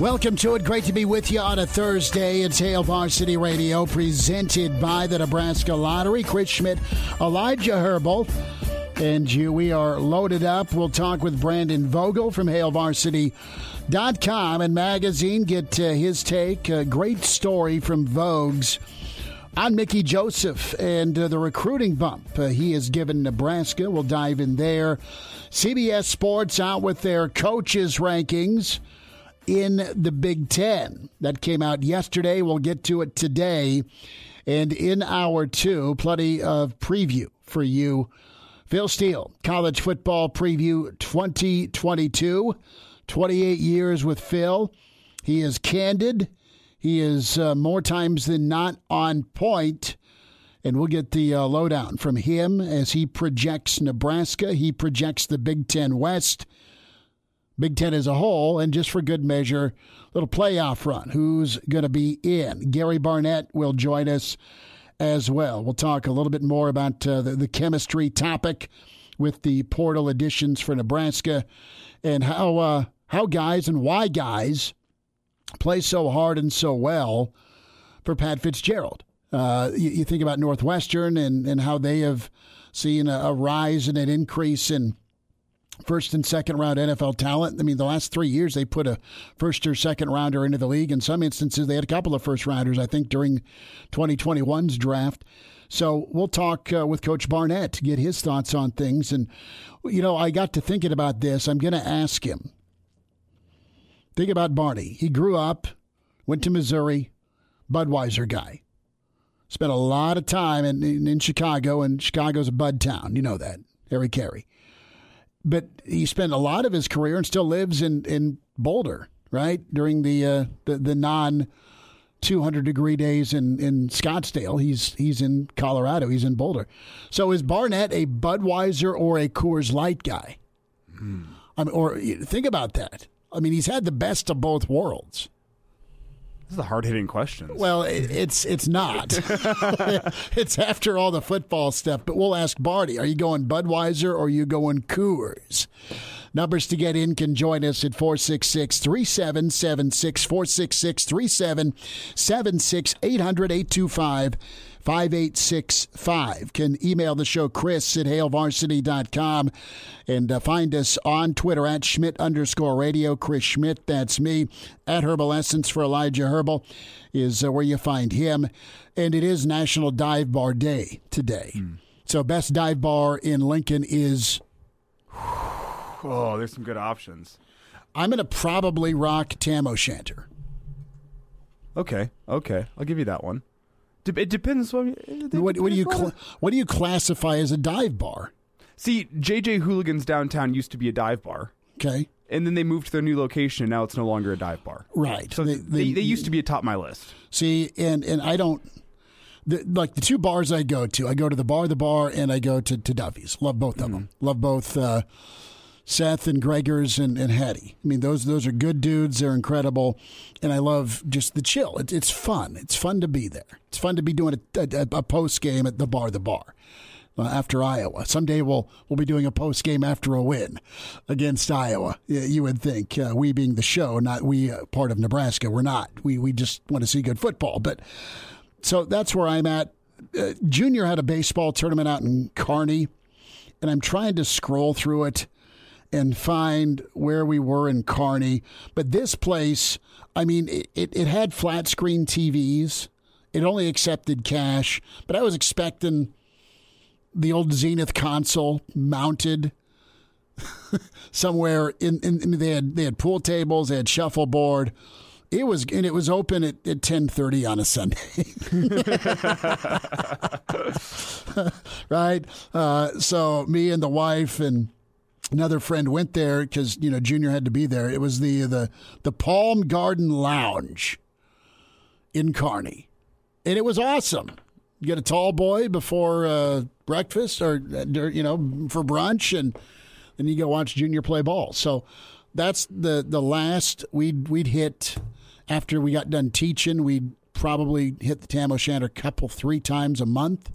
Welcome to it. Great to be with you on a Thursday. It's Hail Varsity Radio, presented by the Nebraska Lottery. Chris Schmidt, Elijah Herbal, and you. We are loaded up. We'll talk with Brandon Vogel from HailVarsity.com and magazine. Get uh, his take. A great story from Vogue's on Mickey Joseph and uh, the recruiting bump uh, he has given Nebraska. We'll dive in there. CBS Sports out with their coaches rankings in the Big Ten. That came out yesterday. We'll get to it today. And in hour two, plenty of preview for you. Phil Steele, college football preview 2022. 28 years with Phil. He is candid. He is uh, more times than not on point. And we'll get the uh, lowdown from him as he projects Nebraska. He projects the Big Ten West. Big Ten as a whole, and just for good measure, little playoff run. Who's going to be in? Gary Barnett will join us as well. We'll talk a little bit more about uh, the, the chemistry topic with the portal additions for Nebraska and how uh, how guys and why guys play so hard and so well for Pat Fitzgerald. Uh, you, you, think about Northwestern and, and how they have seen a, a rise and an increase in first and second round NFL talent. I mean, the last three years they put a first or second rounder into the league. In some instances, they had a couple of first rounders, I think, during 2021's draft. So we'll talk uh, with Coach Barnett to get his thoughts on things. And, you know, I got to thinking about this. I'm going to ask him. Think about Barney. He grew up, went to Missouri, Budweiser guy. Spent a lot of time in, in, in Chicago, and Chicago's a bud town. You know that, Harry Caray but he spent a lot of his career and still lives in, in Boulder, right? During the uh, the, the non 200 degree days in, in Scottsdale, he's he's in Colorado. He's in Boulder. So is Barnett a Budweiser or a Coors Light guy? Mm. I mean, or think about that. I mean, he's had the best of both worlds. This is a hard hitting question. Well, it, it's it's not. it's after all the football stuff. But we'll ask Barty: Are you going Budweiser or are you going Coors? Numbers to get in can join us at 466 3776 466 3776 800 825 5865. Can email the show, Chris at HailVarsity.com. And uh, find us on Twitter at Schmidt underscore radio. Chris Schmidt, that's me. At Herbal Essence for Elijah Herbal is uh, where you find him. And it is National Dive Bar Day today. Mm. So, best dive bar in Lincoln is. Oh, there's some good options. I'm going to probably rock Tam O'Shanter. Okay, okay. I'll give you that one. It depends. What, what, what do you cl- what do you classify as a dive bar? See, JJ Hooligans downtown used to be a dive bar. Okay. And then they moved to their new location, and now it's no longer a dive bar. Right. So they, they, they used to be atop my list. See, and and I don't. The, like the two bars I go to, I go to the bar, the bar, and I go to, to Duffy's. Love both of mm-hmm. them. Love both uh, Seth and Gregor's and, and Hattie. I mean, those those are good dudes. They're incredible, and I love just the chill. It, it's fun. It's fun to be there. It's fun to be doing a, a, a post game at the bar, the bar. Uh, after Iowa, someday we'll we'll be doing a post game after a win against Iowa. You would think uh, we being the show, not we uh, part of Nebraska. We're not. We we just want to see good football. But so that's where I'm at. Uh, Junior had a baseball tournament out in Kearney, and I'm trying to scroll through it and find where we were in Kearney. But this place, I mean, it, it had flat screen TVs It only accepted cash, but I was expecting the old Zenith console mounted somewhere in, in, in, they had they had pool tables, they had shuffleboard. It was and it was open at, at ten thirty on a Sunday. right? Uh, so me and the wife and another friend went there because you know Junior had to be there. It was the the the Palm Garden Lounge in Kearney, and it was awesome. You get a tall boy before uh, breakfast, or uh, you know for brunch, and then you go watch Junior play ball. So that's the the last we'd we'd hit after we got done teaching. We'd probably hit the Tam O'Shanter couple three times a month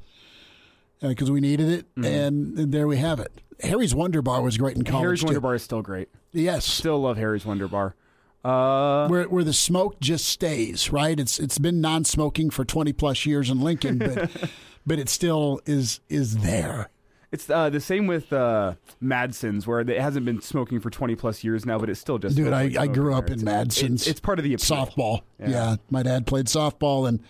because uh, we needed it, mm-hmm. and, and, there we have it. Harry's Wonder Bar was great in college. Harry's too. Wonder Bar is still great. Yes, still love Harry's Wonder Bar. Uh, where where the smoke just stays, right? It's it's been non-smoking for twenty plus years in Lincoln, but but it still is is there. It's uh, the same with uh, Madsen's, where it hasn't been smoking for 20 plus years now, but it's still just. Dude, I, I grew up in Madsen's. It's, it's, part of the appeal. softball. Yeah. yeah. my dad played softball, and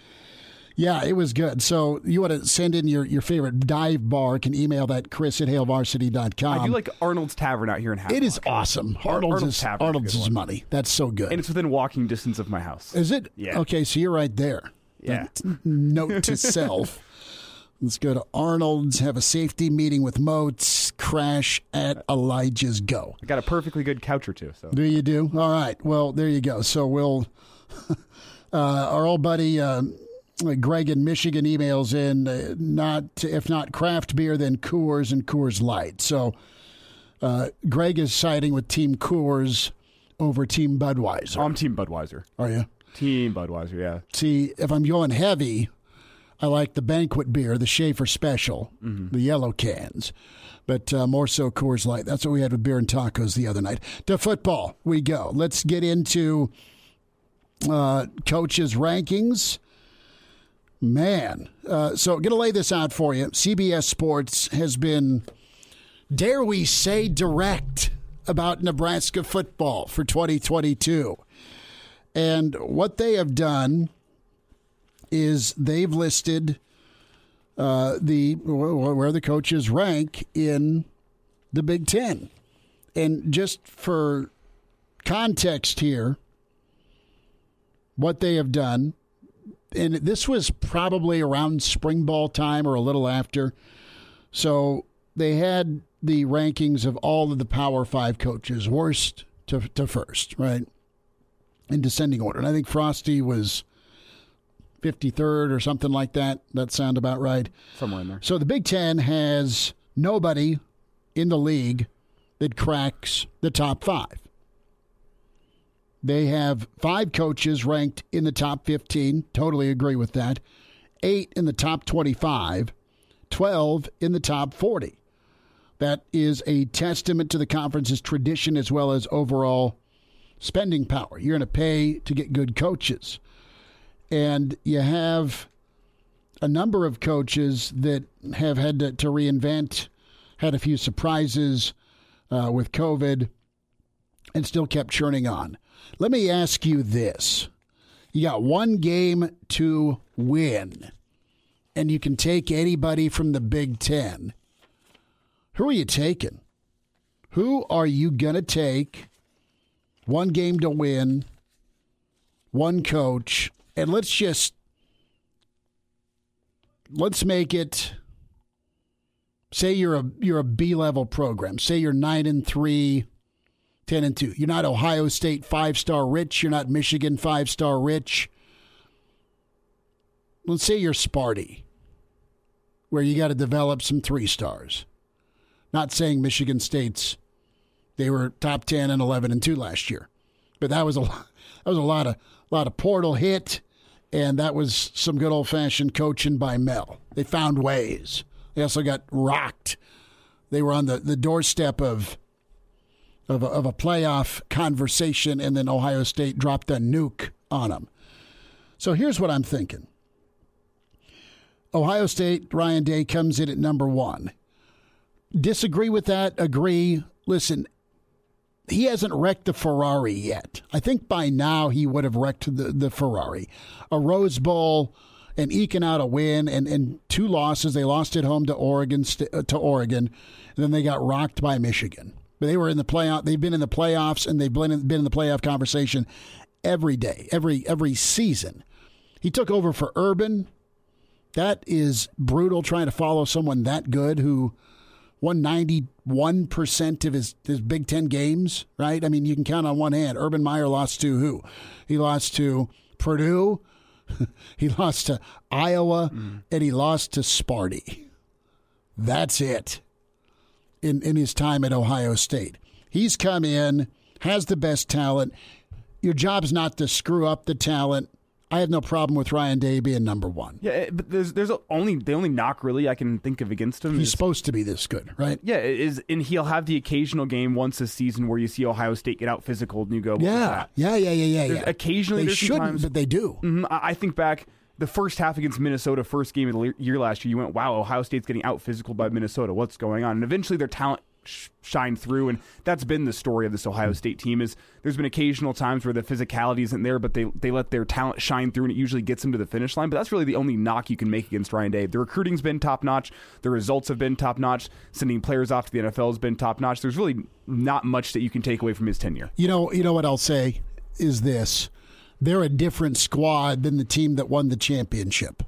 yeah, it was good. So you want to send in your, your favorite dive bar? Can email that Chris at HailVarsity.com. I do like Arnold's Tavern out here in Havelock. It is awesome. Arnold's, Arnold's is Arnold's is money. That's so good, and it's within walking distance of my house. Is it? Yeah. Okay, so you're right there. Yeah. Note to self. Let's go to Arnold's, have a safety meeting with Moats, crash at Elijah's Go. I got a perfectly good couch or two. So do you do? All right. Well, there you go. So we'll. uh, our old buddy uh, Greg in Michigan emails in uh, not if not craft beer, then Coors and Coors Light. So uh, Greg is siding with Team Coors over Team Budweiser. I'm Team Budweiser. Are you? Team Budweiser, yeah. See, if I'm going heavy, I like the banquet beer, the Schaefer Special, mm-hmm. the yellow cans, but uh, more so Coors Light. That's what we had with beer and tacos the other night. To football, we go. Let's get into uh, coaches' rankings. Man, uh, so going to lay this out for you. CBS Sports has been, dare we say, direct about Nebraska football for 2022. And what they have done is they've listed uh, the where the coaches rank in the Big Ten, and just for context here, what they have done, and this was probably around spring ball time or a little after, so they had the rankings of all of the Power Five coaches, worst to, to first, right, in descending order, and I think Frosty was 53rd or something like that. That sound about right. Somewhere in there. So the Big Ten has nobody in the league that cracks the top five. They have five coaches ranked in the top 15. Totally agree with that. Eight in the top 25, 12 in the top 40. That is a testament to the conference's tradition as well as overall spending power. You're going to pay to get good coaches and you have a number of coaches that have had to, to reinvent, had a few surprises uh, with COVID, and still kept churning on. Let me ask you this: You got one game to win, and you can take anybody from the Big Ten. Who are you taking? Who are you gonna take? One game to win, one coach, and let's just let's make it say you're a you're a B level program. Say you're 9 and 3, 10 and 2. You're not Ohio State 5-star rich, you're not Michigan 5-star rich. Let's say you're Sparty where you got to develop some 3 stars. Not saying Michigan State's they were top 10 and 11 and 2 last year. But that was a that was a lot of lot of portal hit and that was some good old fashioned coaching by Mel. They found ways. They also got rocked. They were on the, the doorstep of of a, of a playoff conversation, and then Ohio State dropped a nuke on them. So here's what I'm thinking. Ohio State, Ryan Day comes in at number one. Disagree with that? Agree? Listen, he hasn't wrecked the Ferrari yet. I think by now he would have wrecked the, the Ferrari. A Rose Bowl and eking out a win and, and two losses. They lost at home to Oregon uh, to Oregon, and then they got rocked by Michigan. But they were in the playoff. They've been in the playoffs and they've been in, been in the playoff conversation every day, every every season. He took over for Urban. That is brutal trying to follow someone that good who won 91% of his, his Big Ten games, right? I mean, you can count on one hand. Urban Meyer lost to who? He lost to Purdue, he lost to Iowa, mm. and he lost to Sparty. That's it in, in his time at Ohio State. He's come in, has the best talent. Your job's not to screw up the talent. I have no problem with Ryan Day being number one. Yeah, but there's there's only the only knock really I can think of against him. He's is, supposed to be this good, right? Yeah, is and he'll have the occasional game once a season where you see Ohio State get out physical and you go, yeah, yeah, yeah, yeah, yeah, yeah. Occasionally, they shouldn't, times, but they do. Mm-hmm, I think back the first half against Minnesota, first game of the year last year, you went, wow, Ohio State's getting out physical by Minnesota. What's going on? And eventually, their talent shine through and that's been the story of this Ohio hmm. State team is there's been occasional times where the physicality isn't there but they they let their talent shine through and it usually gets them to the finish line but that's really the only knock you can make against Ryan Day. The recruiting's been top notch the results have been top notch sending players off to the NFL has been top notch there's really not much that you can take away from his tenure. You know you know what I'll say is this they're a different squad than the team that won the championship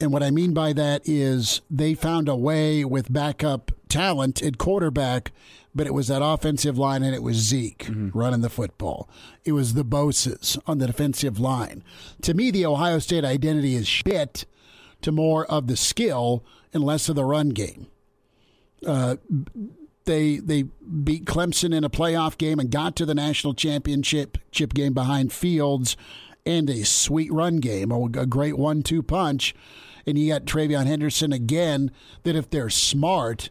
and what I mean by that is they found a way with backup talent at quarterback, but it was that offensive line and it was Zeke mm-hmm. running the football. It was the Bosa's on the defensive line. To me, the Ohio State identity is shit to more of the skill and less of the run game. Uh, they they beat Clemson in a playoff game and got to the national championship chip game behind Fields and a sweet run game, a great one-two punch and you got TreVeyon Henderson again that if they're smart,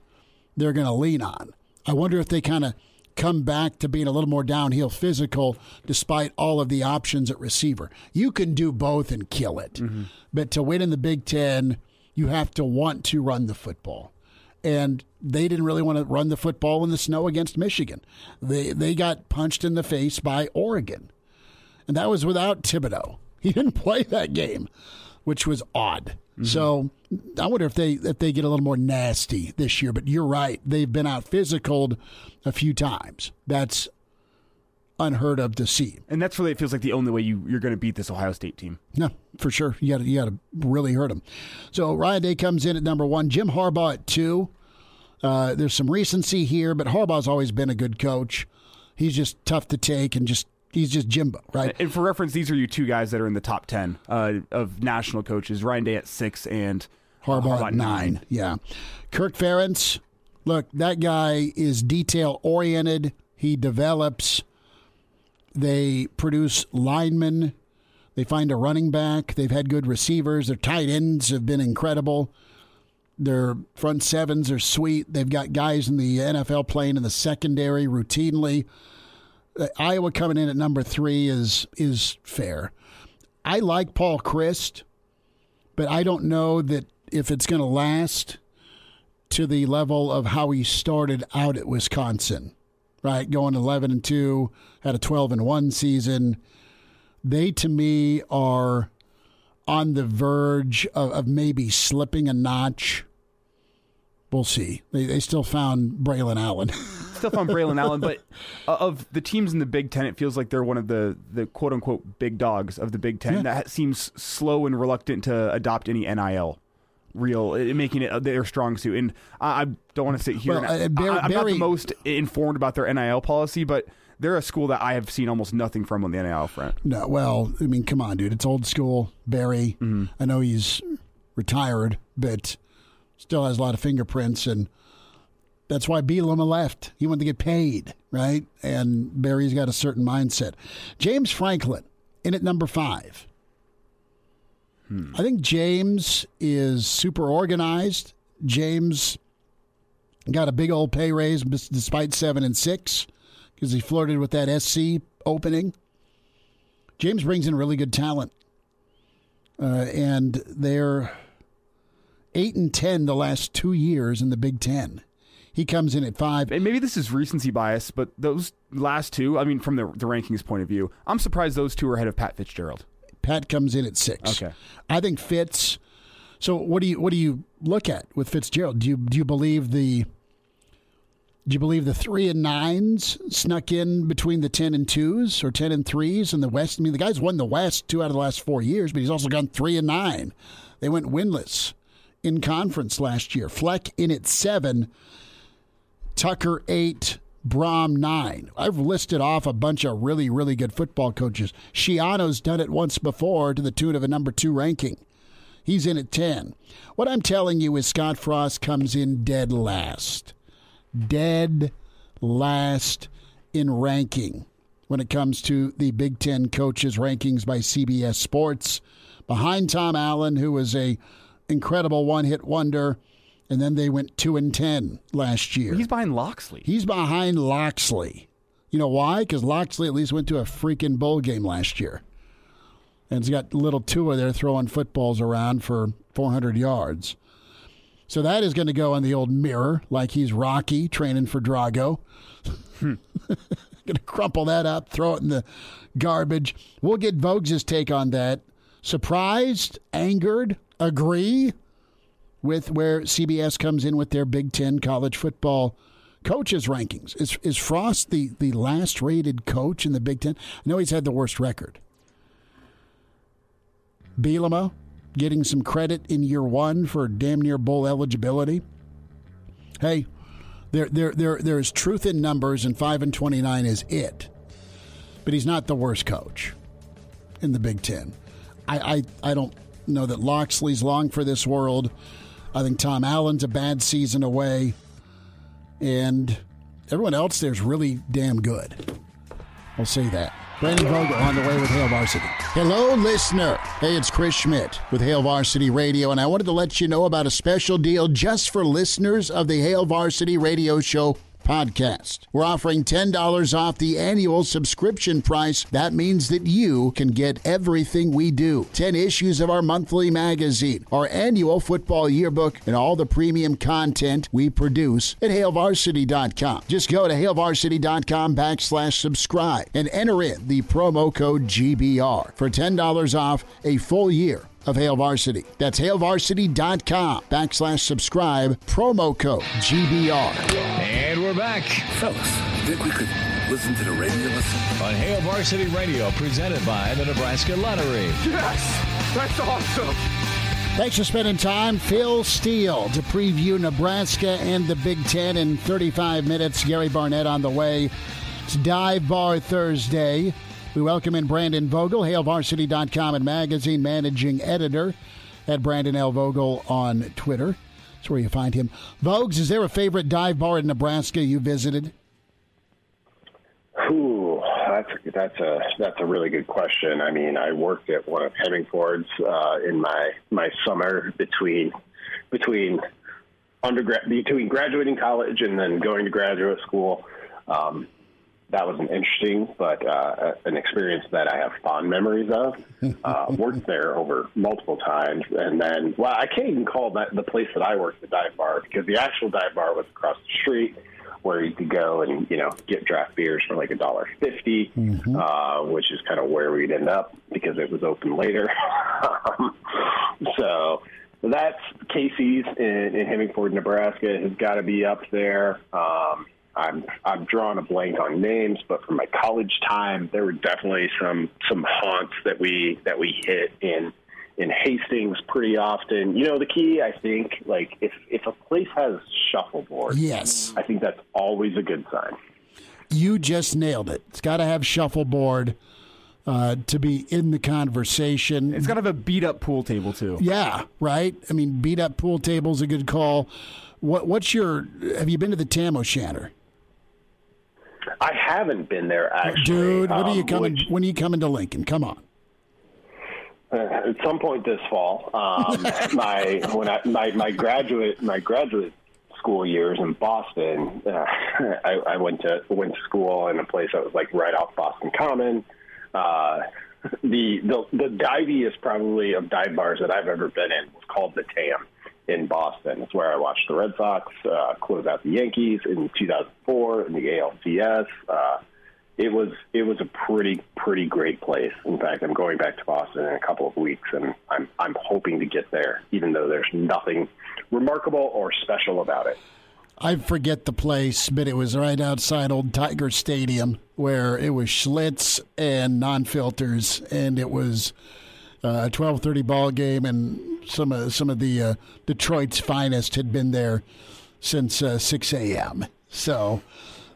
they're going to lean on. I wonder if they kind of come back to being a little more downhill physical despite all of the options at receiver. You can do both and kill it. Mm-hmm. But to win in the Big Ten, you have to want to run the football. And they didn't really want to run the football in the snow against Michigan. They they got punched in the face by Oregon. And that was without Thibodeaux. He didn't play that game, which was odd. Mm-hmm. So I wonder if they if they get a little more nasty this year. But you're right; they've been out physical a few times. That's unheard of to see. And that's really it feels like the only way you you're going to beat this Ohio State team. No, for sure. You got you got to really hurt them. So Ryan Day comes in at number one. Jim Harbaugh at two. Uh, there's some recency here, but Harbaugh's always been a good coach. He's just tough to take and just he's just Jimbo, right? And for reference, these are you two guys that are in the top ten uh, of national coaches: Ryan Day at six and Harbaugh, Harbaugh at nine. nine. Yeah, Kirk Ferentz. Look, that guy is detail oriented. He develops. They produce linemen. They find a running back. They've had good receivers. Their tight ends have been incredible. Their front sevens are sweet. They've got guys in the NFL playing in the secondary routinely. Uh, Iowa coming in at number three is is fair. I like Paul Chryst, but I don't know that if it's going to last to the level of how he started out at Wisconsin. Right, going 11 and 2, had a 12 and 1 season. They to me are on the verge of, of maybe slipping a notch. We'll see. They, they still found Braylon Allen. still found Braylon Allen, but of the teams in the Big Ten, it feels like they're one of the the quote unquote big dogs of the Big Ten yeah. that seems slow and reluctant to adopt any NIL real, uh, making it their strong suit. And I, I don't want to sit here. Well, uh, Barry, I, am not the most informed about their NIL policy, but they're a school that I have seen almost nothing from on the NIL front. No, well, I mean, come on, dude, it's old school. Barry, mm-hmm. I know he's retired, but still has a lot of fingerprints and that's why Bielema left. He wanted to get paid, right? And Barry's got a certain mindset. James Franklin in at number five. Hmm. I think James is super organized. James got a big old pay raise despite seven and six because he flirted with that SC opening. James brings in really good talent, uh, and they're eight and ten the last two years in the Big Ten. He comes in at five. And maybe this is recency bias, but those last two, I mean, from the, the rankings point of view, I'm surprised those two are ahead of Pat Fitzgerald. Pat comes in at six. Okay. I think Fitz. So what do you what do you look at with Fitzgerald? Do you do you believe the do you believe the three and nines snuck in between the ten and twos or ten and threes in the West? I mean, the guy's won the West two out of the last four years, but he's also gone three and nine. They went winless in conference last year. Fleck in at seven, Tucker eight, Brohm nine. I've listed off a bunch of really, really good football coaches. Schiano's done it once before to the tune of a number two ranking. He's in at 10. What I'm telling you is Scott Frost comes in dead last. Dead last in ranking when it comes to the Big Ten coaches rankings by CBS Sports. Behind Tom Allen, who was a incredible one hit wonder and then they went two and ten last year. He's behind Locksley. He's behind Locksley. You know why? Because Locksley at least went to a freaking bowl game last year, and he's got little Tua there throwing footballs around for 400 yards. So that is going to go on the old mirror, like he's Rocky training for Drago. Hmm. going to crumple that up, throw it in the garbage. We'll get Voges' take on that. Surprised, angered, agree with where CBS comes in with their Big Ten college football coaches rankings. Is is Frost the, the last rated coach in the Big Ten? I know he's had the worst record. Bielema getting some credit in year one for damn near bowl eligibility. Hey, there there there there is truth in numbers, and five and twenty nine is it. But he's not the worst coach in the Big Ten. I I, I don't know that Locksley's long for this world. I think Tom Allen's a bad season away. And everyone else there's really damn good. I'll say that. Brandon Vogel on the way with Hail Varsity. Hello, listener. Hey, it's Chris Schmidt with Hail Varsity Radio, and I wanted to let you know about a special deal just for listeners of the Hail Varsity Radio Show podcast. We're offering $10 off the annual subscription price. That means that you can get everything we do 10 issues of our monthly magazine, our annual football yearbook, and all the premium content we produce at HailVarsity.com. Just go to HailVarsity.com backslash subscribe and enter in the promo code GBR for $10 off a full year of Hail Varsity. That's hailvarsity.com backslash subscribe, promo code GBR. And we're back Fellas, think we could listen to the radio lesson? on Hail Varsity Radio, presented by the Nebraska Lottery. Yes, that's awesome. Thanks for spending time. Phil Steele to preview Nebraska and the Big Ten in 35 minutes. Gary Barnett on the way. It's Dive Bar Thursday. We welcome in Brandon Vogel, HailVarsity.com and magazine managing editor at Brandon L. Vogel on Twitter. That's where you find him. Vogues, is there a favorite dive bar in Nebraska you visited? Ooh, that's that's a that's a really good question. I mean, I worked at one of Hemingford's uh, in my my summer between between undergrad between graduating college and then going to graduate school. Um, that was an interesting, but uh, an experience that I have fond memories of. Uh, worked there over multiple times, and then well, I can't even call that the place that I worked the dive bar because the actual dive bar was across the street where you could go and you know get draft beers for like a dollar uh, which is kind of where we'd end up because it was open later. so that's Casey's in, in Hemingford, Nebraska, has got to be up there. Um, I'm I'm drawing a blank on names, but from my college time, there were definitely some some haunts that we that we hit in in Hastings pretty often. You know, the key I think, like if if a place has shuffleboard, Yes. I think that's always a good sign. You just nailed it. It's got to have shuffleboard uh, to be in the conversation. It's got to have a beat up pool table too. Yeah, right. I mean, beat up pool table is a good call. What what's your? Have you been to the Tam O'Shanter, I haven't been there actually, dude? When are you um, coming? which- When are you coming to Lincoln? Come on. Uh, at some point this fall. Um, my when I my, my graduate my graduate school years in Boston, uh, I, I went to went to school in a place that was like right off Boston Common. Uh, the the the diviest probably of dive bars that I've ever been in was called the Tam in Boston. It's where I watched the Red Sox uh, close out the Yankees in 2004 in the ALCS. Uh, it was it was a pretty pretty great place. In fact, I'm going back to Boston in a couple of weeks, and I'm I'm hoping to get there, even though there's nothing remarkable or special about it. I forget the place, but it was right outside Old Tiger Stadium where it was Schlitz and non-filters, and it was uh, a twelve thirty ball game, and some of some of the uh, Detroit's finest had been there since uh, six a.m. So.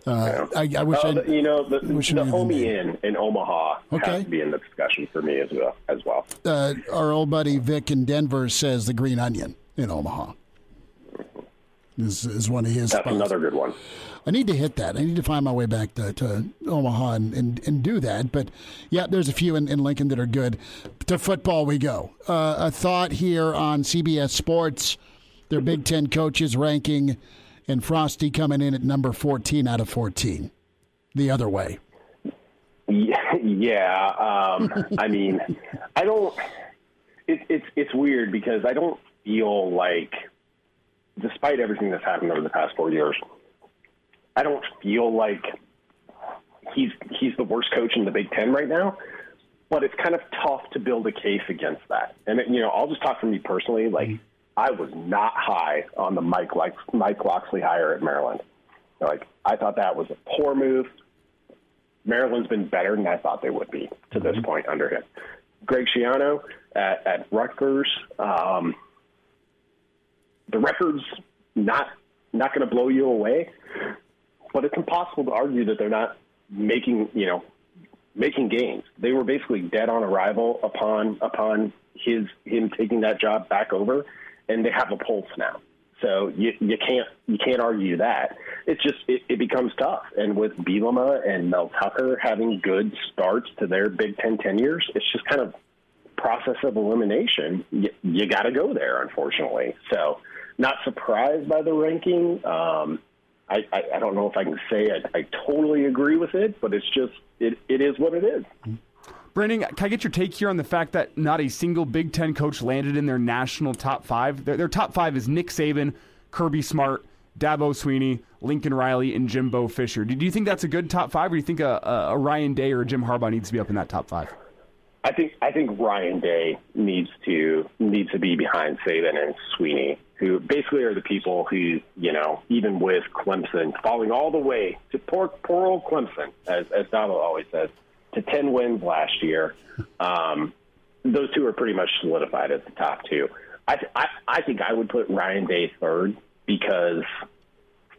Uh, I, I, wish uh, I, you know the, the Homy Inn in Omaha okay. has to be in the discussion for me as well. As well, uh, our old buddy Vic in Denver says the Green Onion in Omaha is, is one of his. That's spots. another good one. I need to hit that. I need to find my way back to, to Omaha and, and, and, do that. But yeah, there's a few in, in Lincoln that are good. To football we go. Uh, a thought here on CBS Sports, their Big Ten coaches ranking, and Frosty coming in at number 14 out of 14. The other way. Yeah, um, I mean, I don't. It, it's it's weird because I don't feel like, despite everything that's happened over the past four years, I don't feel like he's he's the worst coach in the Big Ten right now. But it's kind of tough to build a case against that. And you know, I'll just talk for me personally. Like, I was not high on the Mike like Mike Locksley hire at Maryland. Like, I thought that was a poor move. Maryland's been better than I thought they would be to this point under him. Greg Schiano at, at Rutgers. Um, the record's not not going to blow you away, but it's impossible to argue that they're not making you know making gains. They were basically dead on arrival upon upon his him taking that job back over, and they have a pulse now. So you you can't you can't argue that. It's just it, it becomes tough. And with Bielema and Mel Tucker having good starts to their Big Ten tenures, it's just kind of process of elimination. You, you got to go there, unfortunately. So not surprised by the ranking. Um, I, I, I don't know if I can say I, I totally agree with it, but it's just it, it is what it is. Brandon, can I get your take here on the fact that not a single Big Ten coach landed in their national top five? Their, their top five is Nick Saban, Kirby Smart, Dabo Swinney, Lincoln Riley, and Jimbo Fisher. Do you think that's a good top five, or do you think a, a Ryan Day or a Jim Harbaugh needs to be up in that top five? I think I think Ryan Day needs to needs to be behind Saban and Swinney, who basically are the people who you know, even with Clemson falling all the way to poor poor old Clemson, as as Dabo always says, to ten wins last year. Um, those two are pretty much solidified as the top two. I, I I think I would put Ryan Day third because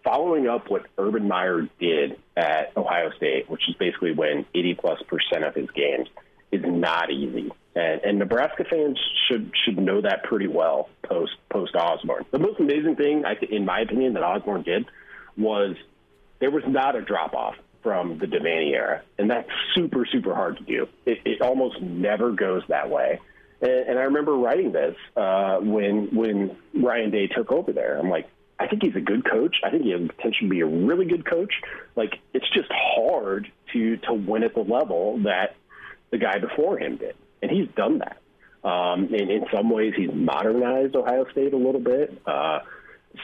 following up what Urban Meyer did at Ohio State, which is basically win 80 plus percent of his games is not easy. And, and Nebraska fans should should know that pretty well post post Osborne. The most amazing thing, I, in my opinion, that Osborne did was there was not a drop off from the Devaney era, and that's super super hard to do. It, it almost never goes that way. And, and I remember writing this uh, when when Ryan Day took over there. I'm like, I think he's a good coach. I think he has potential to be a really good coach. Like it's just hard to to win at the level that the guy before him did, and he's done that. Um, and in some ways, he's modernized Ohio State a little bit. Uh,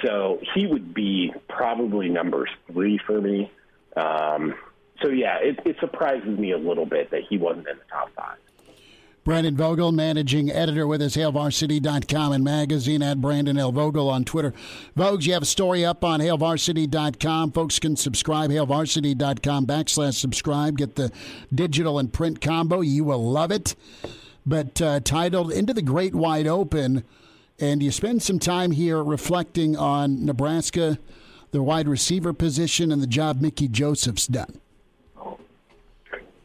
so he would be probably number three for me. Um, so yeah, it, it surprises me a little bit that he wasn't in the top five. Brandon Vogel, managing editor with us, HailVarsity.com and magazine at Brandon L. Vogel on Twitter. Vogues, you have a story up on HailVarsity.com. Folks can subscribe, HailVarsity.com backslash subscribe. Get the digital and print combo. You will love it. But uh, titled Into the Great Wide Open, and you spend some time here reflecting on Nebraska, the wide receiver position, and the job Mickey Joseph's done.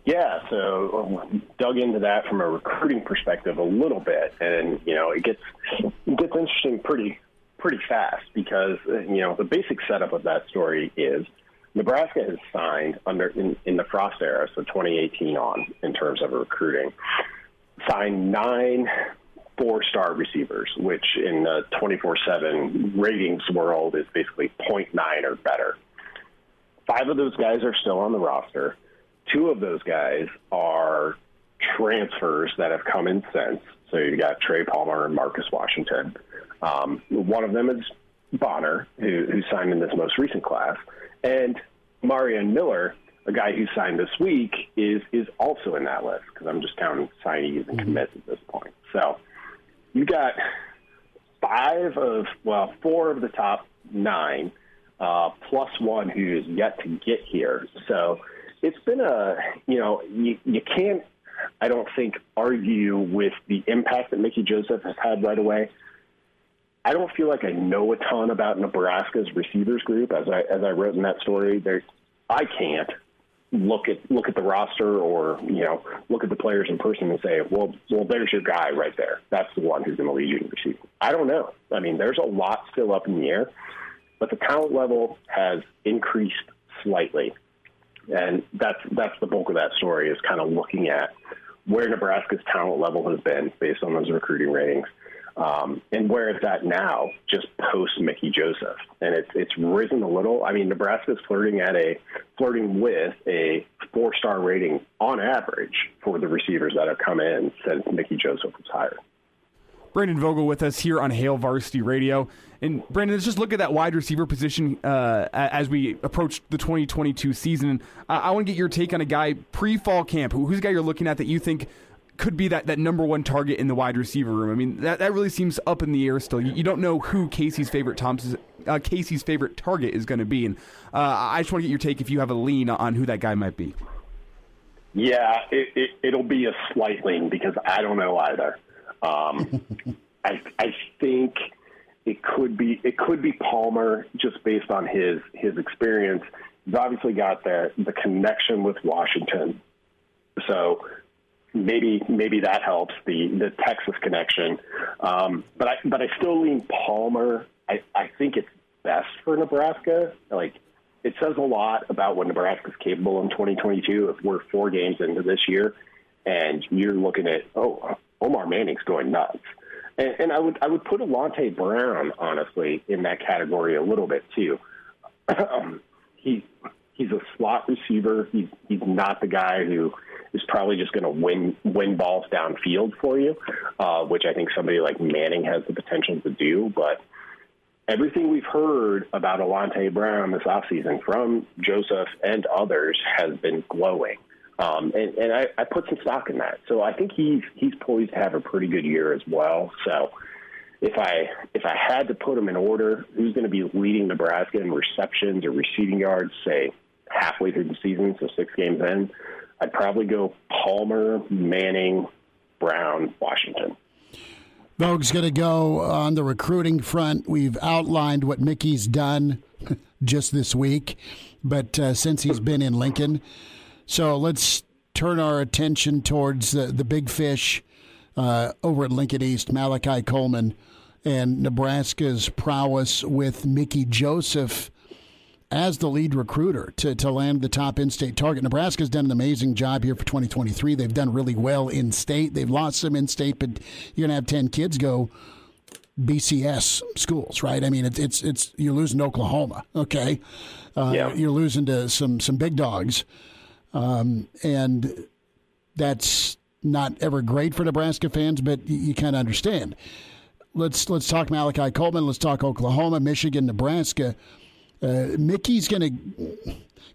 Yeah, so um, dug into that from a recruiting perspective a little bit, and you know it gets it gets interesting pretty pretty fast because uh, you know the basic setup of that story is Nebraska has signed under in, in the Frost era, so 2018 on in terms of recruiting, signed nine four-star receivers, which in the 24/7 ratings world is basically 0.9 or better. Five of those guys are still on the roster two of those guys are transfers that have come in since. So you've got Trey Palmer and Marcus Washington. Um, one of them is Bonner, who, who signed in this most recent class, and Marion Miller, a guy who signed this week is is also in that list because I'm just counting signees and commits at this point. So you got five of well, four of the top nine, uh, plus one who's yet to get here. So it's been a you know you you can't I don't think argue with the impact that Mickey Joseph has had right away. I don't feel like I know a ton about Nebraska's receivers group as I as I wrote in that story. There, I can't look at look at the roster or you know look at the players in person and say, well, well, there's your guy right there. That's the one who's going to lead you in receiving. I don't know. I mean, there's a lot still up in the air, but the talent level has increased slightly, and that's that's the bulk of that story is kind of looking at where Nebraska's talent level has been based on those recruiting ratings um, and where it's at now, just post Mickey Joseph, and it's it's risen a little. I mean, Nebraska's flirting at a flirting with a four star rating on average for the receivers that have come in since Mickey Joseph was hired. Brandon Vogel with us here on Hail Varsity Radio. And Brandon, let's just look at that wide receiver position uh, as we approach the 2022 season. I, I want to get your take on a guy pre fall camp. Who's a guy you're looking at that you think could be that, that number one target in the wide receiver room. I mean, that, that really seems up in the air still. You, you don't know who Casey's favorite Thompson's, uh, Casey's favorite target is going to be, and uh, I just want to get your take if you have a lean on who that guy might be. Yeah, it, it, will be a slight lean because I don't know either. Um, I, I think it could be it could be Palmer just based on his his experience. He's obviously got the the connection with Washington, so maybe maybe that helps the the Texas connection. Um, but I but I still lean Palmer. I, I think it's best for Nebraska. Like it says a lot about what Nebraska's capable in 2022. If we're four games into this year, and you're looking at oh Omar Manning's going nuts. And, and I would I would put Alante Brown honestly in that category a little bit too. um, he he's a slot receiver. He's he's not the guy who is probably just going to win win balls downfield for you, uh, which I think somebody like Manning has the potential to do. But everything we've heard about Alante Brown this offseason from Joseph and others has been glowing. Um, and, and I, I put some stock in that. So I think he's he's poised to have a pretty good year as well. So if I if I had to put him in order, who's going to be leading Nebraska in receptions or receiving yards, say halfway through the season, so six games in, I'd probably go Palmer, Manning, Brown, Washington. Vogue's going to go on the recruiting front. We've outlined what Mickey's done just this week, but uh, since he's been in Lincoln. So let's turn our attention towards the, the big fish uh, over at Lincoln East, Malachi Coleman, and Nebraska's prowess with Mickey Joseph as the lead recruiter to, to land the top in state target. Nebraska's done an amazing job here for 2023. They've done really well in state. They've lost some in state, but you're going to have 10 kids go BCS schools, right? I mean, it's it's, it's you're losing to Oklahoma, okay? Uh, yeah. You're losing to some some big dogs, um, and that's not ever great for Nebraska fans, but you, you kind of understand. Let's let's talk Malachi Coleman. Let's talk Oklahoma, Michigan, Nebraska. Uh, Mickey's going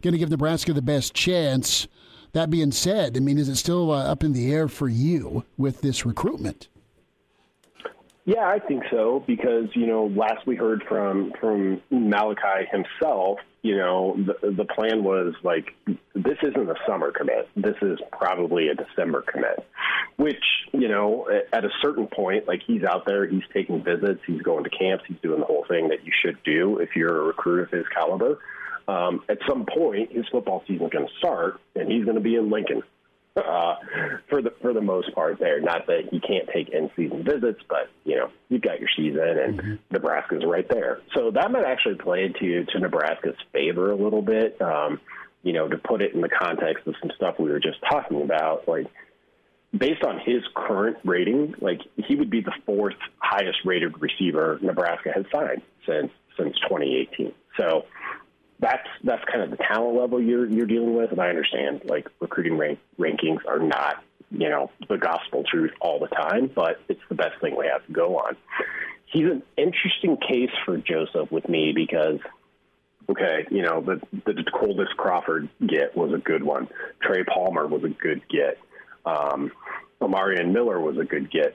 to give Nebraska the best chance. That being said, I mean, is it still uh, up in the air for you with this recruitment? Yeah, I think so because you know last we heard from from Malachi himself, you know the the plan was like this isn't a summer commit. This is probably a December commit, which you know at a certain point, like he's out there, he's taking visits, he's going to camps, he's doing the whole thing that you should do if you're a recruit of his caliber. Um, at some point, his football season is going to start, and he's going to be in Lincoln uh, for the for the most part there. Not that he can't take in season visits, but you know you've got your season, and mm-hmm. Nebraska's right there. So that might actually play into to Nebraska's favor a little bit. Um, you know, to put it in the context of some stuff we were just talking about, like based on his current rating, like he would be the fourth highest rated receiver Nebraska has signed since since 2018. So that's that's kind of the talent level you're you're dealing with, and I understand like recruiting rank, rankings are not you know the gospel truth all the time, but it's the best thing we have to go on. He's an interesting case for Joseph with me because Okay, you know the the Coldest Crawford get was a good one. Trey Palmer was a good get. Um, Omarion Miller was a good get.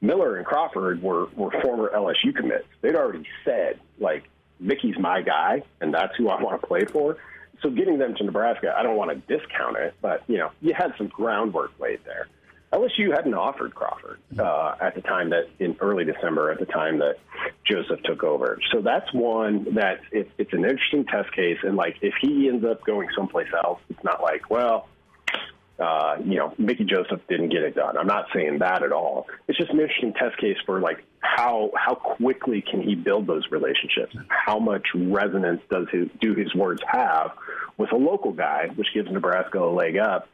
Miller and Crawford were were former LSU commits. They'd already said like Mickey's my guy, and that's who I want to play for. So getting them to Nebraska, I don't want to discount it, but you know you had some groundwork laid there. LSU hadn't offered Crawford uh, at the time that in early December, at the time that Joseph took over. So that's one that it, it's an interesting test case. And like, if he ends up going someplace else, it's not like, well, uh, you know, Mickey Joseph didn't get it done. I'm not saying that at all. It's just an interesting test case for like how how quickly can he build those relationships? How much resonance does his do his words have with a local guy, which gives Nebraska a leg up,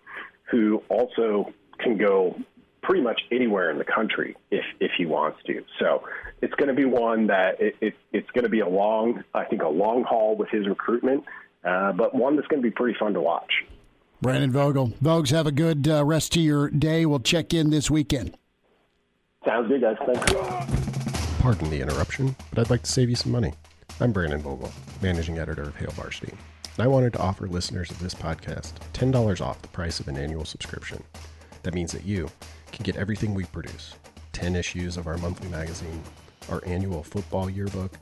who also can go pretty much anywhere in the country if if he wants to. So it's going to be one that it, it it's going to be a long, I think, a long haul with his recruitment, uh, but one that's going to be pretty fun to watch. Brandon Vogel, Vogues, have a good uh, rest of your day. We'll check in this weekend. Sounds good, guys. Thanks. Pardon the interruption, but I'd like to save you some money. I'm Brandon Vogel, managing editor of Hail Varsity, and I wanted to offer listeners of this podcast $10 off the price of an annual subscription. That means that you can get everything we produce 10 issues of our monthly magazine, our annual football yearbook,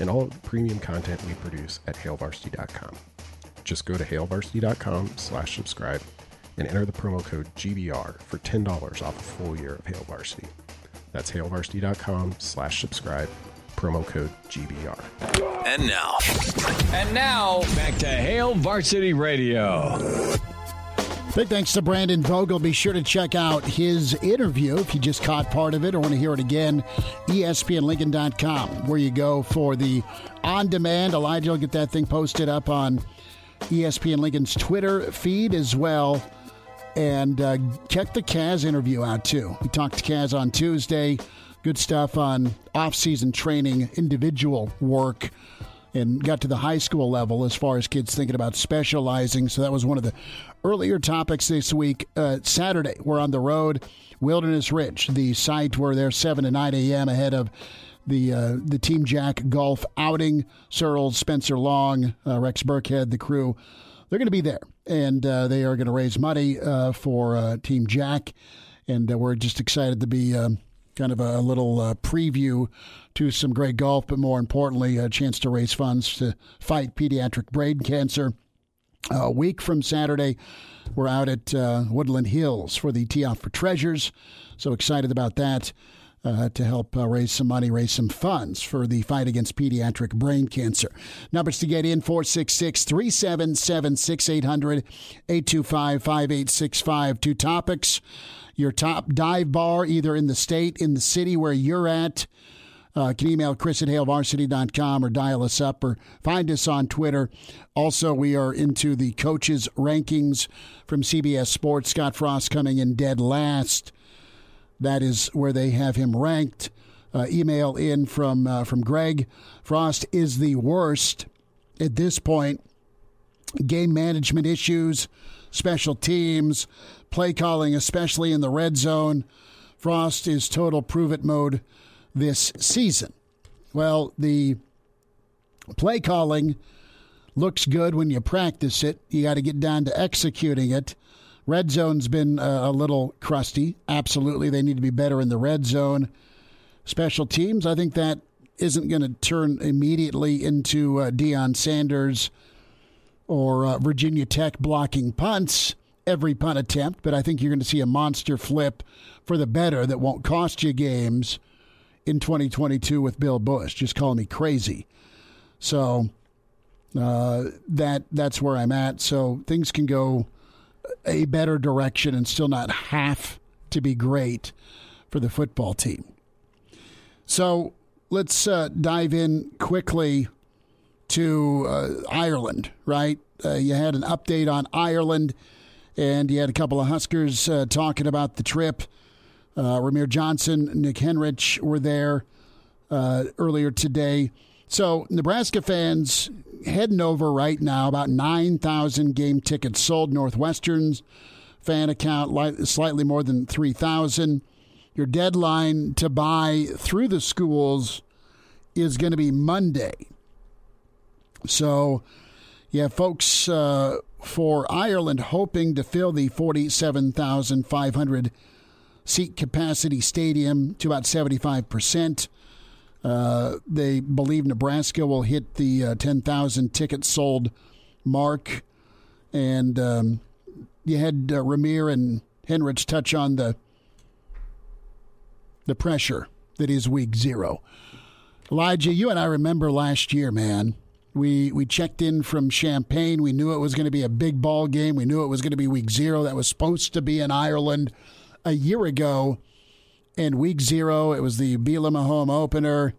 and all of the premium content we produce at hailvarsity.com. Just go to hailvarsity.com slash subscribe and enter the promo code GBR for $10 off a full year of Hail Varsity. That's hailvarsity.com slash subscribe, promo code GBR. And now, And now, back to Hail Varsity Radio. Big thanks to Brandon Vogel. Be sure to check out his interview if you just caught part of it or want to hear it again. ESPNLincoln.com, where you go for the on demand. Elijah will get that thing posted up on ESPN Lincoln's Twitter feed as well. And uh, check the Kaz interview out too. We talked to Kaz on Tuesday. Good stuff on off-season training, individual work, and got to the high school level as far as kids thinking about specializing. So that was one of the earlier topics this week. Uh, Saturday, we're on the road, Wilderness Ridge, the site where they're 7 to 9 a.m. ahead of the uh, the Team Jack golf outing. Searles, Spencer Long, uh, Rex Burkhead, the crew, they're going to be there, and uh, they are going to raise money uh, for uh, Team Jack, and uh, we're just excited to be. Um, kind of a little preview to some great golf, but more importantly, a chance to raise funds to fight pediatric brain cancer. A week from Saturday, we're out at Woodland Hills for the Tee Off for Treasures. So excited about that uh, to help uh, raise some money, raise some funds for the fight against pediatric brain cancer. Numbers to get in 466 377 6800 825 5865. Two topics your top dive bar, either in the state, in the city where you're at. Uh, can email Chris at HailVarsity.com or dial us up or find us on Twitter. Also, we are into the coaches' rankings from CBS Sports. Scott Frost coming in dead last. That is where they have him ranked. Uh, email in from uh, from Greg. Frost is the worst at this point. Game management issues, special teams, play calling, especially in the red zone. Frost is total prove it mode this season. Well, the play calling looks good when you practice it. You got to get down to executing it. Red zone's been uh, a little crusty. Absolutely, they need to be better in the red zone. Special teams, I think that isn't going to turn immediately into uh, Deion Sanders or uh, Virginia Tech blocking punts every punt attempt, but I think you're going to see a monster flip for the better that won't cost you games in 2022 with Bill Bush. Just call me crazy. So uh, that that's where I'm at. So things can go a better direction and still not have to be great for the football team. So let's uh, dive in quickly to uh, Ireland, right? Uh, you had an update on Ireland, and you had a couple of Huskers uh, talking about the trip. Uh, Ramir Johnson, Nick Henrich were there uh, earlier today. So, Nebraska fans heading over right now, about 9,000 game tickets sold. Northwestern's fan account, slightly more than 3,000. Your deadline to buy through the schools is going to be Monday. So, yeah, folks uh, for Ireland hoping to fill the 47,500 seat capacity stadium to about 75%. Uh, they believe Nebraska will hit the uh, 10,000 tickets sold mark. And um, you had uh, Ramir and Henrich touch on the the pressure that is week zero. Elijah, you and I remember last year, man. We we checked in from Champaign. We knew it was going to be a big ball game. We knew it was going to be week zero. That was supposed to be in Ireland a year ago. And week zero, it was the Bielema home opener.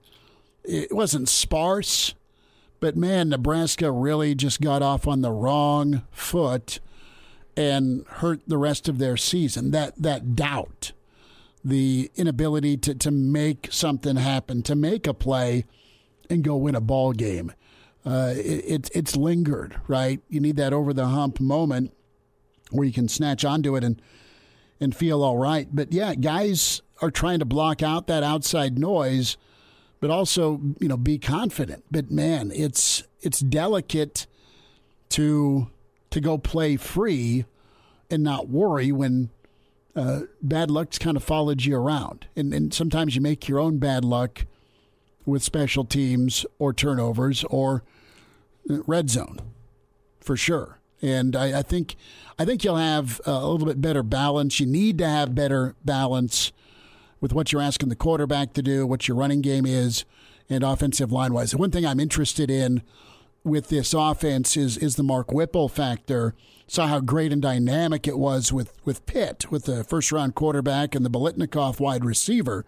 It wasn't sparse, but man, Nebraska really just got off on the wrong foot and hurt the rest of their season. That that doubt, the inability to, to make something happen, to make a play and go win a ball game. Uh, it, it's it's lingered, right? You need that over the hump moment where you can snatch onto it and and feel all right. But yeah, guys are trying to block out that outside noise, but also you know be confident. But man, it's it's delicate to to go play free and not worry when uh, bad luck's kind of followed you around, and and sometimes you make your own bad luck with special teams or turnovers or red zone for sure. And I, I think I think you'll have a little bit better balance. You need to have better balance with what you're asking the quarterback to do, what your running game is, and offensive line wise. The one thing I'm interested in with this offense is is the Mark Whipple factor. Saw how great and dynamic it was with with Pitt, with the first round quarterback and the Biletnikoff wide receiver.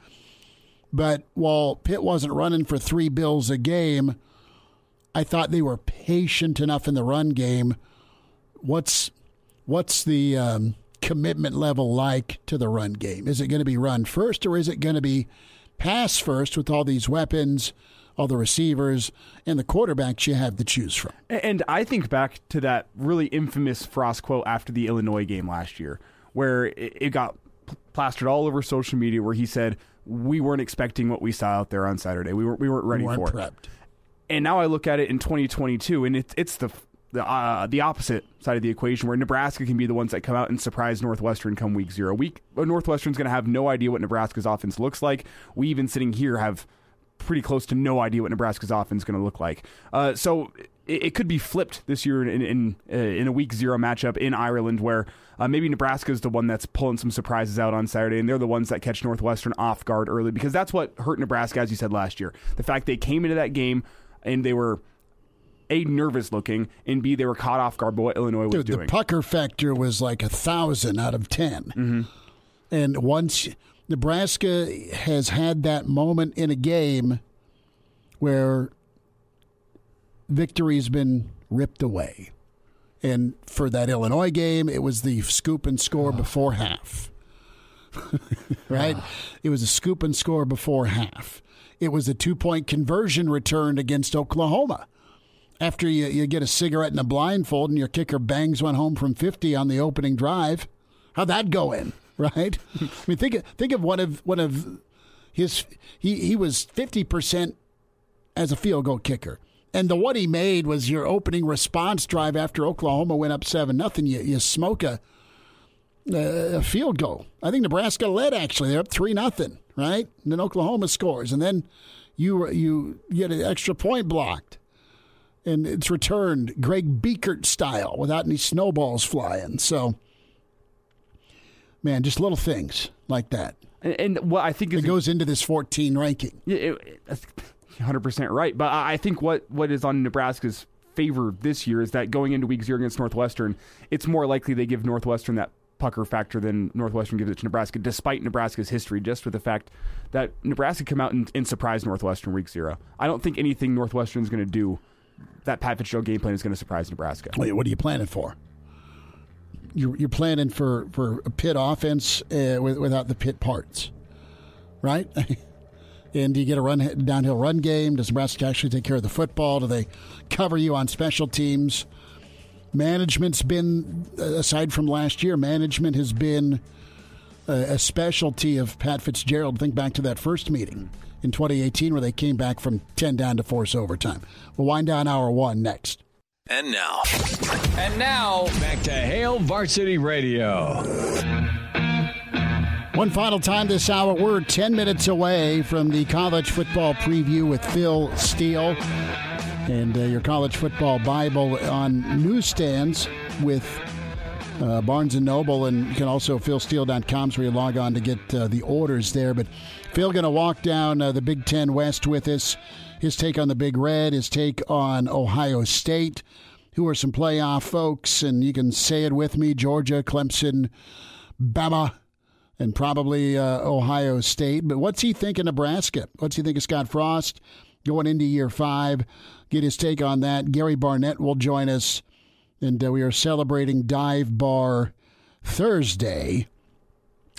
But while Pitt wasn't running for three bills a game, I thought they were patient enough in the run game. What's what's the um, commitment level like to the run game? Is it going to be run first, or is it going to be pass first with all these weapons, all the receivers, and the quarterbacks you have to choose from? And I think back to that really infamous Frost quote after the Illinois game last year, where it got plastered all over social media, where he said we weren't expecting what we saw out there on Saturday. We weren't we weren't ready we weren't for prepped. it. And now I look at it in 2022, and it's it's the the uh, the opposite side of the equation, where Nebraska can be the ones that come out and surprise Northwestern come week zero. Week uh, Northwestern's going to have no idea what Nebraska's offense looks like. We even sitting here have pretty close to no idea what Nebraska's offense is going to look like. Uh, so it, it, could be flipped this year in in, uh, in a week zero matchup in Ireland, where uh, maybe Nebraska is the one that's pulling some surprises out on Saturday, and they're the ones that catch Northwestern off guard early because that's what hurt Nebraska, as you said last year. The fact they came into that game and they were a nervous looking, and b they were caught off guard by what Illinois was Dude, doing. The pucker factor was like a thousand out of 10 mm-hmm. and once Nebraska has had that moment in a game where victory's been ripped away. And for that Illinois game, it was the scoop and score before half. right? It was a scoop and score before half. It was a two point conversion return against Oklahoma. After you, you get a cigarette and a blindfold and your kicker bangs one home from 50 on the opening drive. How'd that go in? Right? I mean, think of, think of one of one of his he, he was 50% as a field goal kicker. And the one he made was your opening response drive after Oklahoma went up 7 nothing. You, you smoke a, a field goal. I think Nebraska led actually. They're up 3 nothing, right? And then Oklahoma scores and then you you get an extra point blocked. And it's returned Greg Beekert style without any snowballs flying. So man, just little things like that. And, and what I think it goes into this 14 ranking. Yeah, it, it, 100% right. But I think what, what is on Nebraska's favor this year is that going into week zero against Northwestern, it's more likely they give Northwestern that pucker factor than Northwestern gives it to Nebraska, despite Nebraska's history, just with the fact that Nebraska come out and, and surprise Northwestern week zero. I don't think anything Northwestern is going to do, that Pat Fitzgerald game plan is going to surprise Nebraska. Wait, what are you planning for? You're, you're planning for, for a Pitt offense uh, with, without the Pitt parts, right? And do you get a run downhill run game? Does Nebraska actually take care of the football? Do they cover you on special teams? Management's been, aside from last year, management has been a, a specialty of Pat Fitzgerald. Think back to that first meeting in 2018 where they came back from 10 down to force overtime. We'll wind down hour one next. And now, And now, back to Hail Varsity Radio. One final time this hour. We're 10 minutes away from the college football preview with Phil Steele and uh, your college football Bible on newsstands with uh, Barnes and Noble, and you can also philsteele.com where you log on to get uh, the orders there. But Phil going to walk down uh, the Big Ten West with us. His take on the Big Red, his take on Ohio State, who are some playoff folks, and you can say it with me: Georgia, Clemson, Bama and probably uh, Ohio State. But what's he think of Nebraska? What's he think of Scott Frost going into year five? Get his take on that. Gary Barnett will join us, and uh, we are celebrating Dive Bar Thursday,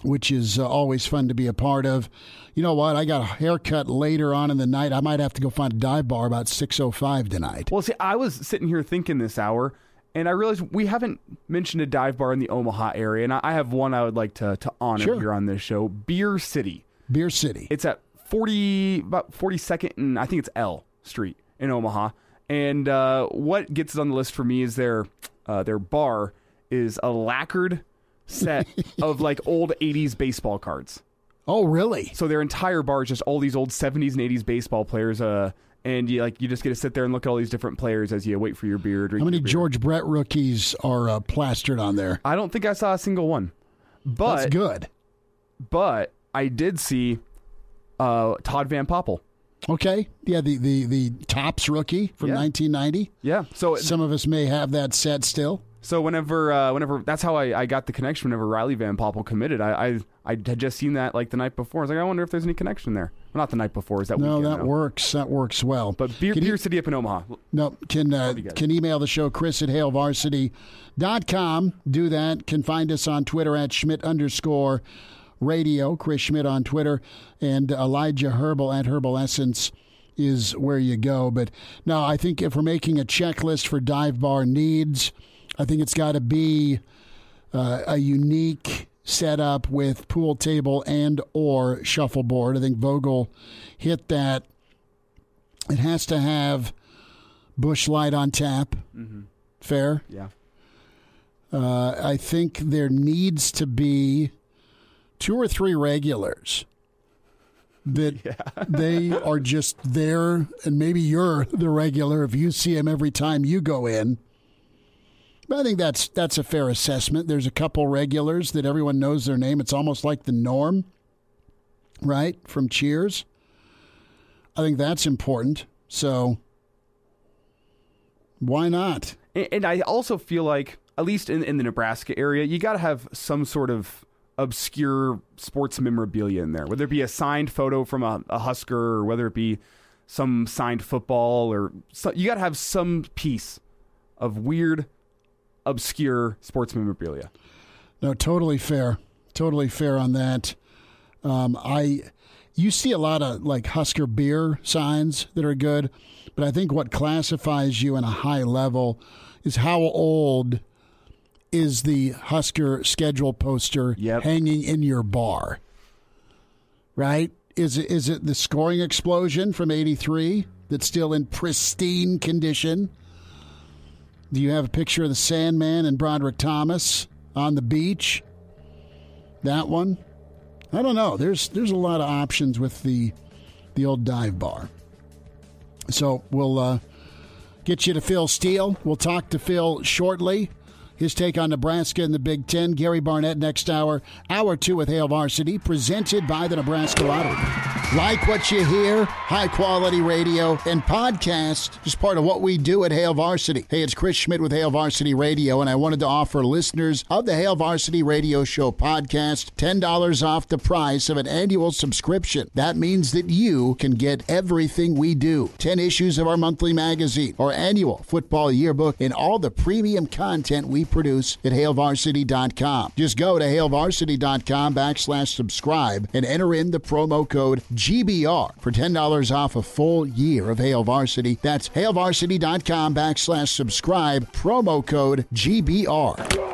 which is uh, always fun to be a part of. You know what? I got a haircut later on in the night. I might have to go find a dive bar about six oh five tonight. Well, see, I was sitting here thinking this hour, and I realized we haven't mentioned a dive bar in the Omaha area, and I have one I would like to to honor Sure. here on this show: Beer City. Beer City. It's at forty about forty second and I think it's L Street in Omaha. And uh, what gets it on the list for me is their uh, their bar is a lacquered set of like old '80s baseball cards. oh, really? So their entire bar is just all these old '70s and '80s baseball players. Uh, and you like you just get to sit there and look at all these different players as you wait for your beer. How many beer. George Brett rookies are uh, plastered on there? I don't think I saw a single one, but That's good. but I did see uh, Todd Van Poppel. Okay. Yeah, the, the, the Topps rookie from Yeah. 1990. Yeah. So Some of us may have that set still. So whenever uh, whenever that's how I, I got the connection. Whenever Riley Van Poppel committed, I, I I had just seen that like the night before. I was like, I wonder if there's any connection there. Well, not the night before. Is that No, weekend, that no. works. That works well. But Beer, Beer City up in Omaha. No, can uh, can email the show, Chris at HailVarsity.com. Do that. Can find us on Twitter at Schmidt underscore radio, Chris Schmidt on Twitter, and Elijah Herbal at Herbal Essence is where you go. But no, I think if we're making a checklist for dive bar needs, I think it's got to be uh, a unique setup with pool table and or shuffleboard. I think Vogel hit that. It has to have Busch Light on tap. Fair. Yeah. Uh, I think there needs to be two or three regulars that they are just there, and maybe you're the regular if you see them every time you go in. But I think that's that's a fair assessment. There's a couple regulars that everyone knows their name. It's almost like the norm, right? From Cheers. I think that's important. So why not? And, and I also feel like, at least in, in the Nebraska area, you got to have some sort of obscure sports memorabilia in there, whether it be a signed photo from a, a Husker or whether it be some signed football or so, you got to have some piece of weird, obscure sports memorabilia. No, totally fair. Totally fair on that. Um, I, you see a lot of like Husker beer signs that are good, but I think what classifies you in a high level is how old is the Husker schedule poster Yep. hanging in your bar. Right? Is it is it the scoring explosion from '83 that's still in pristine condition? Do you have a picture of the Sandman and Broderick Thomas on the beach? That one? I don't know. There's there's a lot of options with the the old dive bar. So we'll uh, get you to Phil Steele. We'll talk to Phil shortly. His take on Nebraska and the Big Ten. Gary Barnett next hour. Hour two with Hail Varsity, presented by the Nebraska Lottery. Like what you hear, high quality radio and podcast, is part of what we do at Hail Varsity. Hey, it's Chris Schmidt with Hail Varsity Radio, and I wanted to offer listeners of the Hail Varsity Radio Show podcast $10 off the price of an annual subscription. That means that you can get everything we do 10 issues of our monthly magazine, our annual football yearbook, and all the premium content we produce at HailVarsity.com. Just go to HailVarsity.com backslash subscribe and enter in the promo code GBR for $10 off a full year of Hail Varsity. That's HailVarsity.com backslash subscribe, promo code GBR.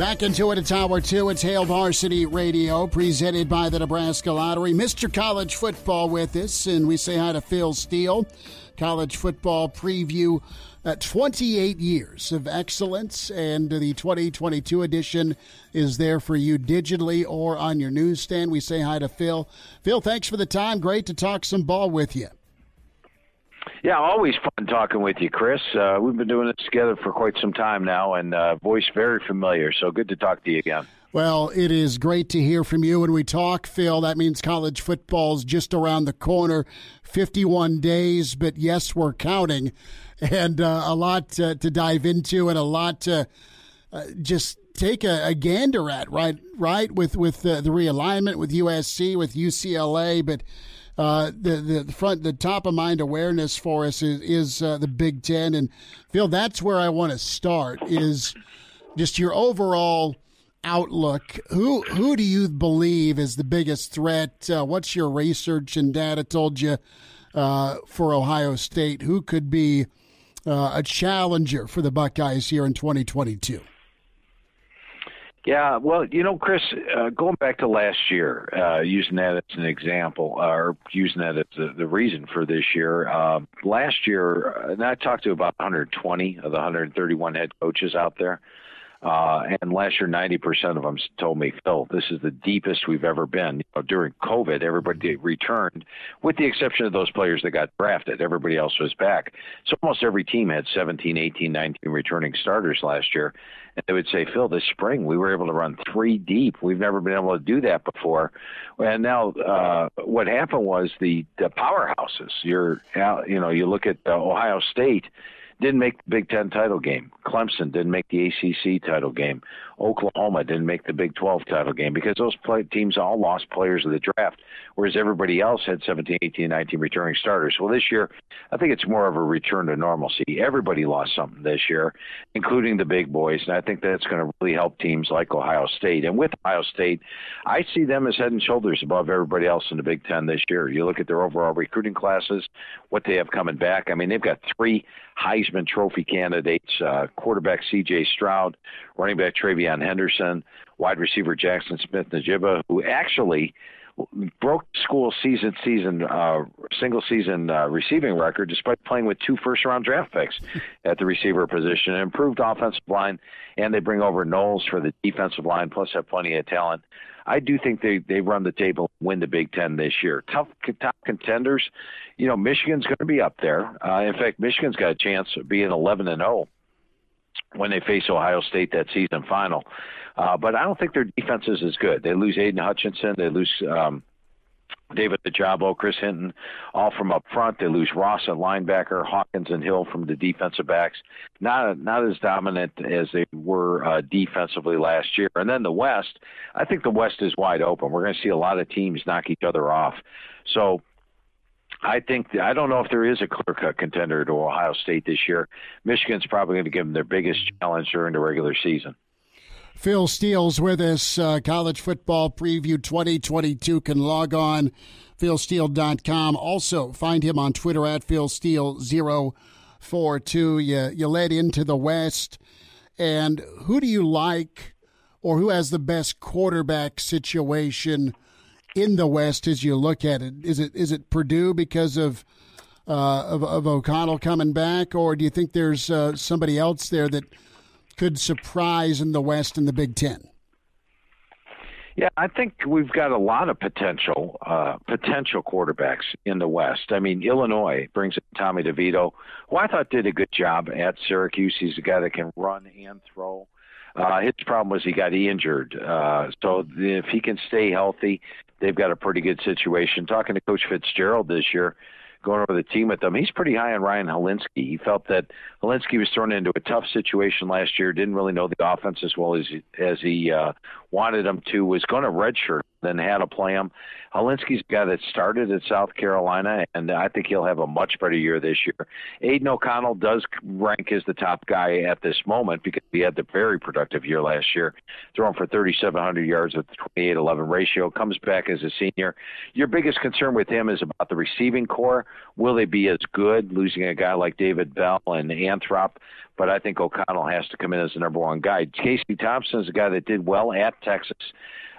Back into it, it's hour two. It's Hail Varsity Radio, presented by the Nebraska Lottery. Mr. College Football with us, and we say hi to Phil Steele. College football preview. Uh, 28 years of excellence, and the 2022 edition is there for you digitally or on your newsstand. We say hi to Phil. Phil, thanks for the time. Great to talk some ball with you. Yeah, always fun talking with you, Chris. Uh, we've been doing this together for quite some time now, and uh, voice very familiar. So good to talk to you again. Well, it is great to hear from you when we talk, Phil. That means college football's just around the corner, 51 days, but yes, we're counting, and uh, a lot to, to, dive into and a lot to uh, just take a, a, gander at, right? Right with with the, the realignment with USC, with UCLA, but uh, the, the front, the top of mind awareness for us is, is uh, the Big Ten, and Phil, that's where I want to start. Is just your overall outlook. Who who do you believe is the biggest threat? Uh, what's your research and data told you uh, for Ohio State? Who could be uh, a challenger for the Buckeyes here in 2022? Yeah, well, you know, Chris, uh, going back to last year, uh, using that as an example, or using that as the, the reason for this year, uh, last year, uh, and I talked to about 120 of the 131 head coaches out there. Uh, and last year, 90% of them told me, Phil, this is the deepest we've ever been. You know, during COVID, everybody returned, with the exception of those players that got drafted. Everybody else was back. So almost every team had 17, 18, 19 returning starters last year. And they would say, Phil, this spring we were able to run three deep. We've never been able to do that before. And now, uh, what happened was the, the powerhouses. You're, you know, you look at uh, Ohio State didn't make the Big Ten title game. Clemson didn't make the ACC title game. Oklahoma didn't make the Big 12 title game because those play- teams all lost players of the draft, whereas everybody else had 17, 18, 19 returning starters. Well, this year, I think it's more of a return to normalcy. Everybody lost something this year, including the big boys, and I think that's going to really help teams like Ohio State. And with Ohio State, I see them as head and shoulders above everybody else in the Big Ten this year. You look at their overall recruiting classes, what they have coming back. I mean, they've got three Heisman Trophy candidates: uh, quarterback C.J. Stroud, running back TreVeyon Henderson, wide receiver Jaxon Smith-Njigba, who actually broke school season season uh, single season uh, receiving record despite playing with two first round draft picks at the receiver position. An improved offensive line, and they bring over Knowles for the defensive line, plus have plenty of talent. I do think they they run the table, win the Big Ten this year. Tough top contenders, you know, Michigan's going to be up there. Uh, in fact, Michigan's got a chance of being 11 and 0 when they face Ohio State that season final. Uh, but I don't think their defense is as good. They lose Aidan Hutchinson. They lose um, David Ojabo, Chris Hinton, all from up front. They lose Ross at linebacker, Hawkins and Hill from the defensive backs. Not not as dominant as they were uh, defensively last year. And then the West, I think the West is wide open. We're going to see a lot of teams knock each other off. So I think I don't know if there is a clear-cut contender to Ohio State this year. Michigan's probably going to give them their biggest challenge during the regular season. Phil Steele's with us. Uh, college football preview 2022 can log on philsteele.com. Also, find him on Twitter at philsteele042. You, you led into the West. And who do you like or who has the best quarterback situation in the West as you look at it? Is it is it Purdue because of uh, of, of O'Connell coming back, or do you think there's uh, somebody else there that – could surprise in the West in the Big Ten? Yeah, I think we've got a lot of potential uh, potential quarterbacks in the West. I mean, Illinois brings in Tommy DeVito, who I thought did a good job at Syracuse. He's a guy that can run and throw. Uh, his problem was he got injured. Uh, so if he can stay healthy, they've got a pretty good situation. Talking to Coach Fitzgerald this year, going over the team with them. He's pretty high on Ryan Hilinski. He felt that Hilinski was thrown into a tough situation last year, didn't really know the offense as well as as he uh, wanted him to, was going to redshirt than how to play him. Hilinski's a guy that started at South Carolina, and I think he'll have a much better year this year. Aidan O'Connell does rank as the top guy at this moment because he had the very productive year last year, throwing for 3,700 yards with 28-11 ratio. Comes back as a senior. Your biggest concern with him is about the receiving core. Will they be as good losing a guy like David Bell and Anthrop? But I think O'Connell has to come in as the number one guy. Casey Thompson is a guy that did well at Texas.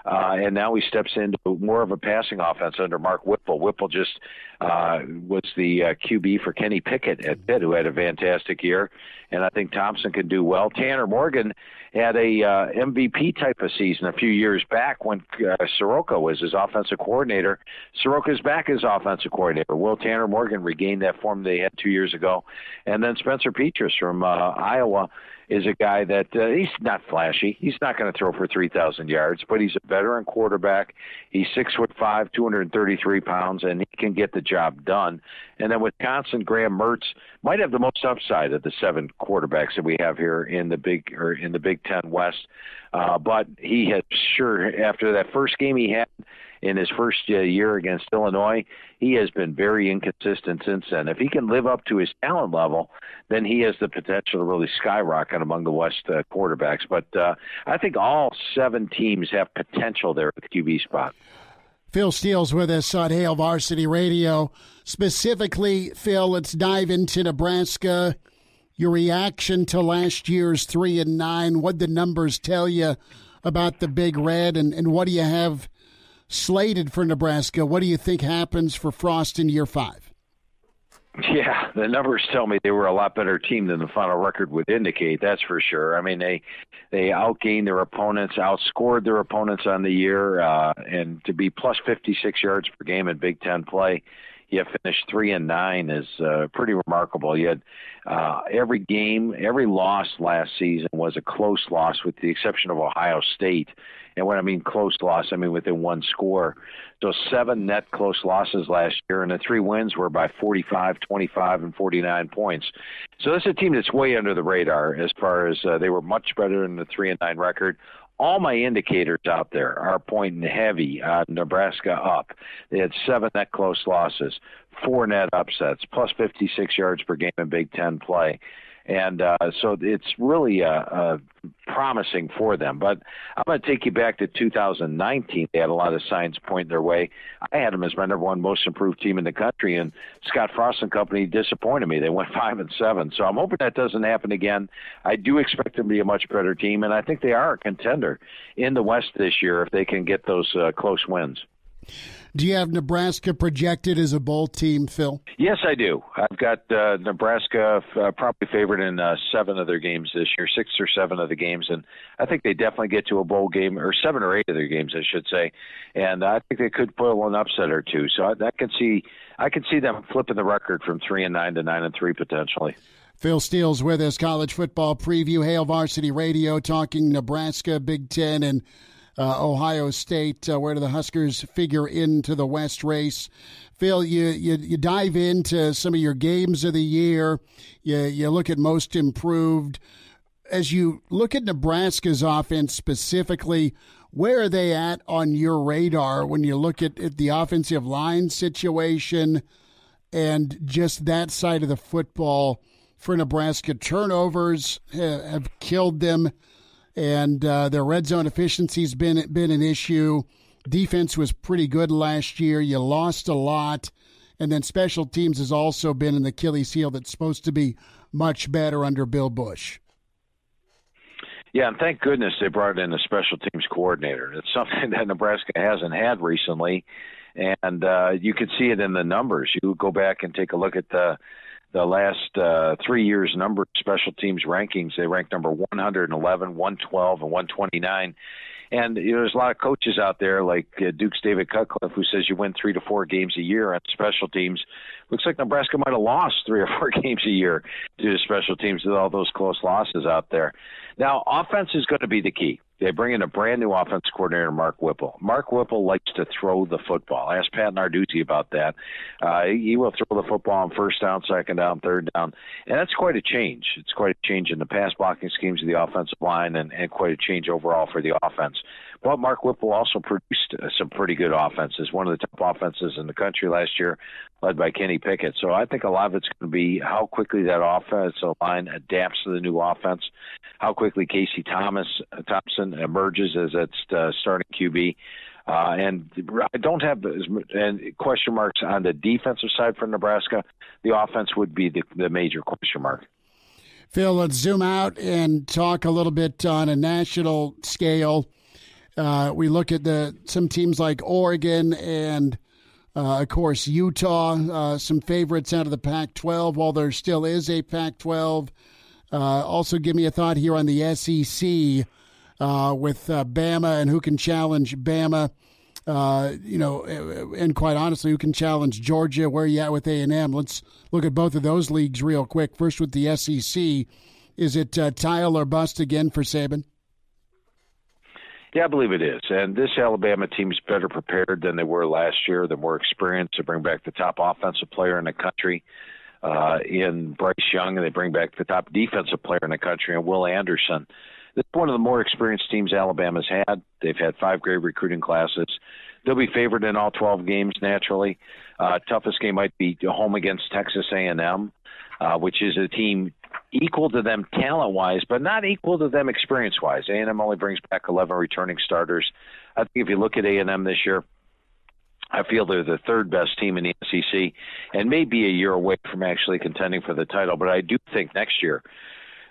Uh, and now he steps into more of a passing offense under Mark Whipple. Whipple just uh, was the uh, QB for Kenny Pickett at Pitt, who had a fantastic year, and I think Thompson can do well. Tanner Morgan had a uh, MVP type of season a few years back when uh, Ciarrocca was his offensive coordinator. Ciarrocca's back as offensive coordinator. Will Tanner Morgan regained that form they had two years ago, and then Spencer Petras from uh, Iowa is a guy that uh, he's not flashy. He's not going to throw for 3,000 yards, but he's a veteran quarterback. He's six foot five, 233 pounds, and he can get the job done. And then Wisconsin, Graham Mertz might have the most upside of the seven quarterbacks that we have here in the big or in the Big Ten West. Uh, but he has sure after that first game he had in his first uh, year against Illinois. He has been very inconsistent since then. If he can live up to his talent level, then he has the potential to really skyrocket among the West uh, quarterbacks. But uh, I think all seven teams have potential there at the QB spot. Phil Steele's with us on Hail Varsity Radio. Specifically, Phil, let's dive into Nebraska. Your reaction to last year's three and nine. What the numbers tell you about the Big Red, and, and what do you have slated for Nebraska. What do you think happens for Frost in year five? Yeah, the numbers tell me they were a lot better team than the final record would indicate. That's for sure. I mean, they they outgained their opponents, outscored their opponents on the year, uh, and to be plus 56 yards per game in Big Ten play, you finished three and nine is uh, pretty remarkable. You had uh, every game, every loss last season was a close loss, with the exception of Ohio State. And when I mean close loss, I mean within one score. So seven net close losses last year, and the three wins were by 45, 25, and 49 points. So this is a team that's way under the radar as far as uh, they were much better than the three and nine record all my indicators out there are pointing heavy on Nebraska up. They had seven net close losses, four net upsets, plus 56 yards per game in Big Ten play and uh, so it's really uh, uh, promising for them. But I'm going to take you back to 2019. They had a lot of signs pointing their way. I had them as my number one most improved team in the country, and Scott Frost and company disappointed me. They went five and seven. So I'm hoping that doesn't happen again. I do expect them to be a much better team, and I think they are a contender in the West this year if they can get those uh, close wins. Do you have Nebraska projected as a bowl team, Phil? Yes, I do. I've got uh, Nebraska uh, probably favored in uh, seven of their games this year, six or seven of the games, and I think they definitely get to a bowl game, or seven or eight of their games, I should say. And I think they could pull an upset or two. So I, I can see, I can see them flipping the record from three and nine to nine and three potentially. Phil Steele's with us, college football preview, Hail Varsity Radio, talking Nebraska, Big Ten, and Ohio State. Uh, where do the Huskers figure into the West race? Phil, you, you, you dive into some of your games of the year. You, you look at most improved. As you look at Nebraska's offense specifically, where are they at on your radar when you look at, at the offensive line situation and just that side of the football for Nebraska? Turnovers have killed them and uh, their red zone efficiency's been been an issue. Defense was pretty good last year. You lost a lot, and then special teams has also been an Achilles heel that's supposed to be much better under Bill Bush. Yeah, and thank goodness they brought in a special teams coordinator. It's something that Nebraska hasn't had recently, and uh, you can see it in the numbers. You go back and take a look at the the last uh, three years number special teams rankings. They ranked number 111, 112, and 129. And you know, there's a lot of coaches out there like uh, Duke's David Cutcliffe who says you win three to four games a year on special teams. Looks like Nebraska might have lost three or four games a year due to special teams with all those close losses out there. Now, offense is going to be the key. They bring in a brand new offense coordinator, Mark Whipple. Mark Whipple likes to throw the football. Ask Pat Narduzzi about that. Uh, he will throw the football on first down, second down, third down, and that's quite a change. It's quite a change in the pass blocking schemes of the offensive line, and, and quite a change overall for the offense. But Mark Whipple also produced uh, some pretty good offenses, one of the top offenses in the country last year, led by Kenny Pickett. So I think a lot of it's going to be how quickly that offensive line adapts to the new offense, how quickly Casey Thomas uh, Thompson emerges as its uh, starting QB. Uh, and I don't have as and question marks on the defensive side for Nebraska. The offense would be the, the major question mark. Phil, let's zoom out and talk a little bit on a national scale. Uh, we look at the some teams like Oregon and, uh, of course, Utah. Uh, some favorites out of the Pac-12, while there still is a Pac-12. Uh, also, give me a thought here on the SEC uh, with uh, Bama and who can challenge Bama. you know, and quite honestly, who can challenge Georgia? Where you at with A and M? Let's look at both of those leagues real quick. First, with the SEC, is it tile or bust again for Saban? Yeah, I believe it is. And this Alabama team is better prepared than they were last year. They're more experienced to bring back the top offensive player in the country uh, in Bryce Young, and they bring back the top defensive player in the country in Will Anderson. This is one of the more experienced teams Alabama's had. They've had five great recruiting classes. They'll be favored in all 12 games naturally. Uh, toughest game might be home against Texas A&M, uh, which is a team equal to them talent wise, but not equal to them experience wise. A and M only brings back 11 returning starters. I think if you look at A and M this year, I feel they're the third best team in the SEC, and may be a year away from actually contending for the title. But I do think next year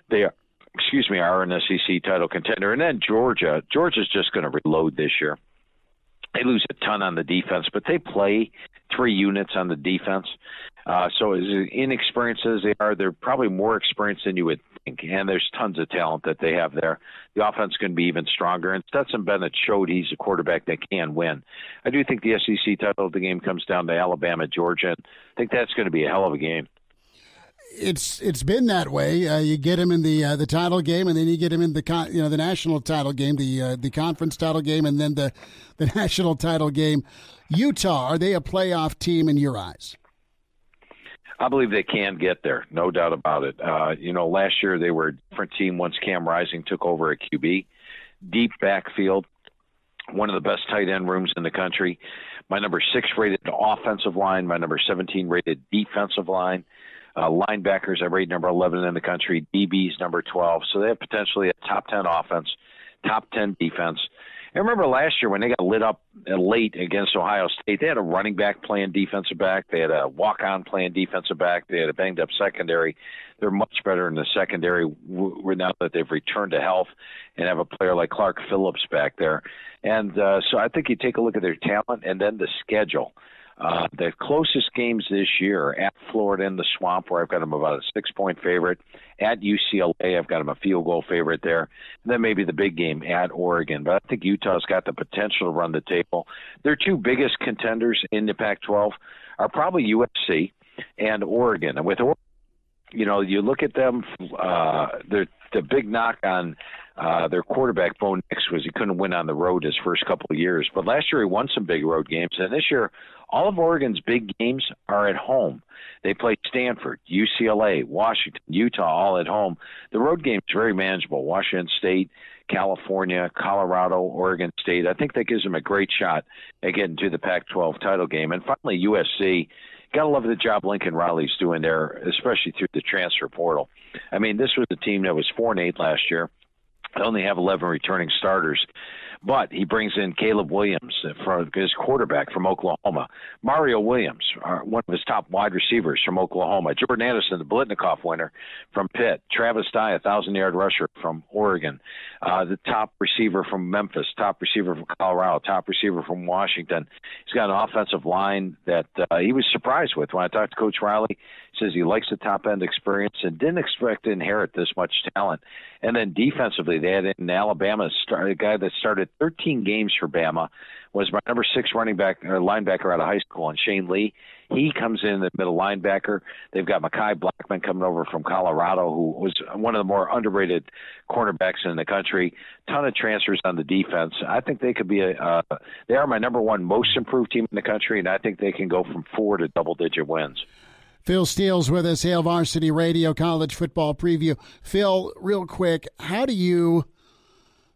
they are, excuse me, are an SEC title contender. And then Georgia, Georgia's just going to reload this year. They lose a ton on the defense, but they play three units on the defense. Uh, so as inexperienced as they are, they're probably more experienced than you would think, and there's tons of talent that they have there. The offense can be even stronger, and Stetson Bennett showed he's a quarterback that can win. I do think the SEC title of the game comes down to Alabama, Georgia. I think that's going to be a hell of a game it's it's been that way. Uh, you get him in the uh, the title game, and then you get him in the con- you know the national title game, the uh, the conference title game, and then the the national title game. Utah are they a playoff team in your eyes? I believe they can get there, no doubt about it. Uh, you know, last year they were a different team once Cam Rising took over at QB. Deep backfield, one of the best tight end rooms in the country. My number six rated offensive line, my number 17 rated defensive line. Uh, linebackers, I rate number 11 in the country. DBs, number 12. So they have potentially a top 10 offense, top 10 defense. And remember last year when they got lit up late against Ohio State, they had a running back playing defensive back. They had a walk on playing defensive back. They had a banged up secondary. They're much better in the secondary now that they've returned to health and have a player like Clark Phillips back there. And uh, so I think you take a look at their talent and then the schedule. Uh, the closest games this year at Florida in the Swamp, where I've got them about a six point favorite. At UCLA, I've got them a field goal favorite there. And then maybe the big game at Oregon. But I think Utah's got the potential to run the table. Their two biggest contenders in the Pac 12 are probably USC and Oregon. And with Oregon, you know, you look at them, uh, the the big knock on uh, their quarterback, Bo Nix, was he couldn't win on the road his first couple of years. But last year he won some big road games, and this year all of Oregon's big games are at home. They play Stanford, UCLA, Washington, Utah, all at home. The road game is very manageable. Washington State, California, Colorado, Oregon State. I think that gives them a great shot at getting to the Pac-12 title game. And finally, USC. Gotta love the job Lincoln Riley's doing there, especially through the transfer portal. I mean, this was a team that was four and eight last year. They only have 11 returning starters. But he brings in Caleb Williams for his quarterback from Oklahoma. Mario Williams, uh, one of his top wide receivers from Oklahoma. Jordan Addison, the Biletnikoff winner from Pitt. Travis Dye, a thousand yard rusher from Oregon. Uh, the top receiver from Memphis. Top receiver from Colorado. Top receiver from Washington. He's got an offensive line that uh, he was surprised with. When I talked to Coach Riley, says he likes the top end experience and didn't expect to inherit this much talent. And then defensively, they had in Alabama a guy that started 13 games for Bama was my number six running back or linebacker out of high school, and Shane Lee. He comes in the middle linebacker. They've got Mekhi Blackman coming over from Colorado, who was one of the more underrated cornerbacks in the country. Ton of transfers on the defense. I think they could be a. Uh, they are my number one most improved team in the country, and I think they can go from four to double digit wins. Phil Steele's with us, Hail Varsity Radio College Football Preview. Phil, real quick, how do you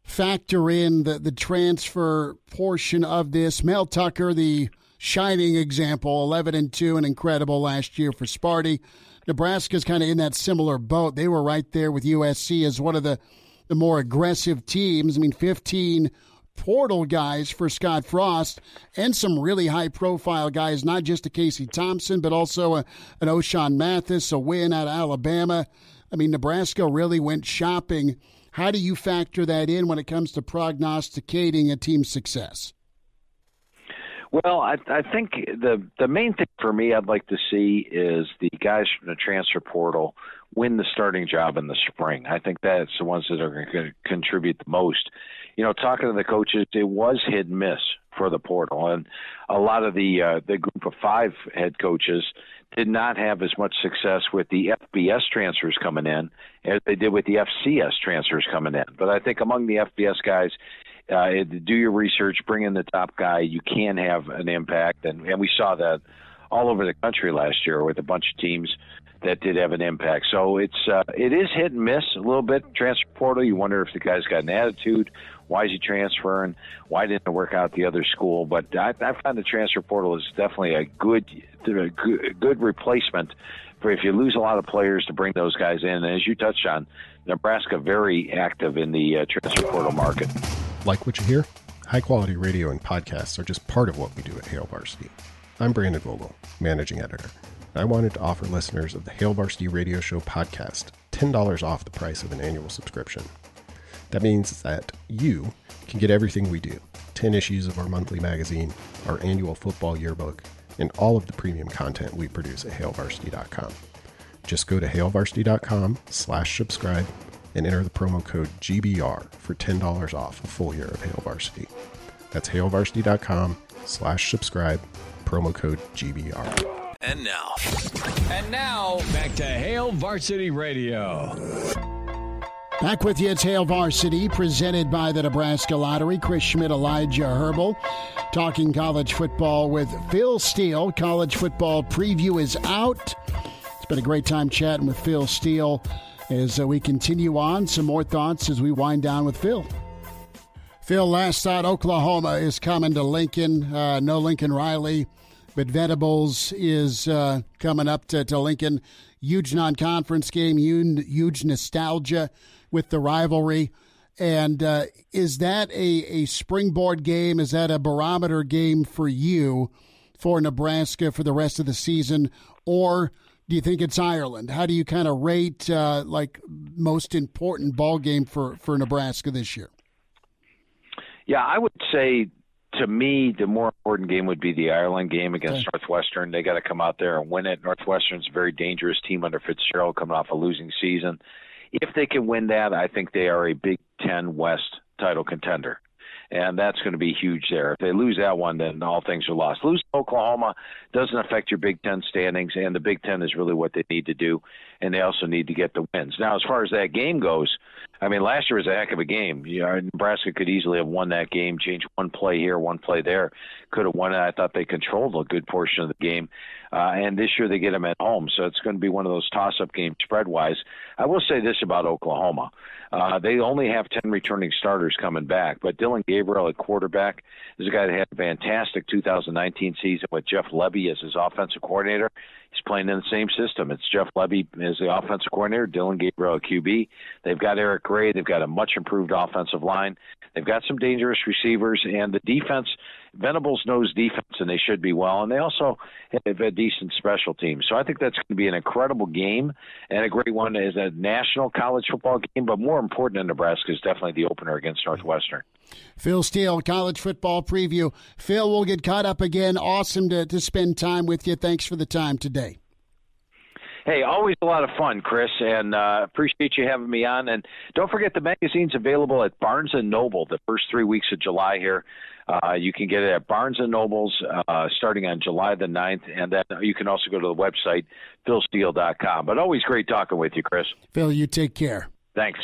factor in the, the transfer portion of this? Mel Tucker, the shining example, 11 and 2 and incredible last year for Sparty. Nebraska's kind of in that similar boat. They were right there with USC as one of the, the more aggressive teams. I mean, 15 portal guys for Scott Frost and some really high profile guys, not just a Casey Thompson, but also a, an Ochaun Mathis, a win out of Alabama. I mean, Nebraska really went shopping. How do you factor that in when it comes to prognosticating a team's success? Well, I, I think the the main thing for me I'd like to see is the guys from the transfer portal win the starting job in the spring. I think that's the ones that are going to contribute the most you know, talking to the coaches, it was hit and miss for the portal, and a lot of the uh, the group of five head coaches did not have as much success with the FBS transfers coming in as they did with the FCS transfers coming in. But I think among the FBS guys, uh, do your research, bring in the top guy. You can have an impact, and, and we saw that all over the country last year with a bunch of teams that did have an impact. So it's uh, it is hit and miss a little bit. Transfer portal, you wonder if the guy's got an attitude. Why is he transferring? Why didn't it work out the other school? But I, I find the transfer portal is definitely a good a good replacement for if you lose a lot of players to bring those guys in. And as you touched on, Nebraska very active in the uh, transfer portal market. Like what you hear? High quality radio and podcasts are just part of what we do at Hail Varsity. I'm Brandon Vogel, managing editor. I wanted to offer listeners of the Hail Varsity Radio Show podcast $10 off the price of an annual subscription. That means that you can get everything we do 10 issues of our monthly magazine, our annual football yearbook, and all of the premium content we produce at hailvarsity.com. Just go to hailvarsity.com slash subscribe and enter the promo code GBR for $10 off a full year of Hail Varsity. That's hailvarsity.com slash subscribe, promo code GBR. And now. And now, back to Hail Varsity Radio. Back with you, it's Hail Varsity, presented by the Nebraska Lottery. Chris Schmidt, Elijah Herbal, talking college football with Phil Steele. College football preview is out. It's been a great time chatting with Phil Steele as uh, we continue on. Some more thoughts as we wind down with Phil. Phil, last thought Oklahoma is coming to Lincoln. Uh, no Lincoln Riley but Venables is uh, coming up to, to Lincoln. Huge non conference game, huge nostalgia with the rivalry. And uh, is that a, a springboard game? Is that a barometer game for you for Nebraska for the rest of the season? Or do you think it's Ireland? How do you kind of rate uh, like most important ball game for, for Nebraska this year? Yeah, I would say to me, the more important game would be the Ireland game against okay. Northwestern. They got to come out there and win it. Northwestern's a very dangerous team under Fitzgerald, coming off a losing season. If they can win that, I think they are a Big Ten West title contender and that's going to be huge there. If they lose that one, then all things are lost. Losing Oklahoma doesn't affect your Big Ten standings, and the Big Ten is really what they need to do, and they also need to get the wins. Now, as far as that game goes, I mean, last year was a heck of a game. You know, Nebraska could easily have won that game, changed one play here, one play there, could have won it. I thought they controlled a good portion of the game. Uh, and this year they get them at home, so it's going to be one of those toss-up games spread-wise. I will say this about Oklahoma: uh, they only have ten returning starters coming back, but Dillon Gabriel at quarterback is a guy that had a fantastic 2019 season with Jeff Lebby as his offensive coordinator. He's playing in the same system. It's Jeff Lebby as the offensive coordinator, Dillon Gabriel at QB. They've got Eric Gray. They've got a much improved offensive line. They've got some dangerous receivers, and the defense Venables knows defense, and they should be well. And they also have a decent special team. So I think that's going to be an incredible game and a great one as a national college football game. But more important in Nebraska is definitely the opener against Northwestern. Phil Steele, college football preview. Phil, we'll get caught up again. Awesome to, to spend time with you. Thanks for the time today. Hey, always a lot of fun, Chris, and uh, appreciate you having me on. And don't forget the magazine's available at Barnes and Noble the first three weeks of July here. Uh, you can get it at Barnes and Nobles uh, starting on July the 9th, and then you can also go to the website philsteele.com. But always great talking with you, Chris. Phil, you take care. Thanks.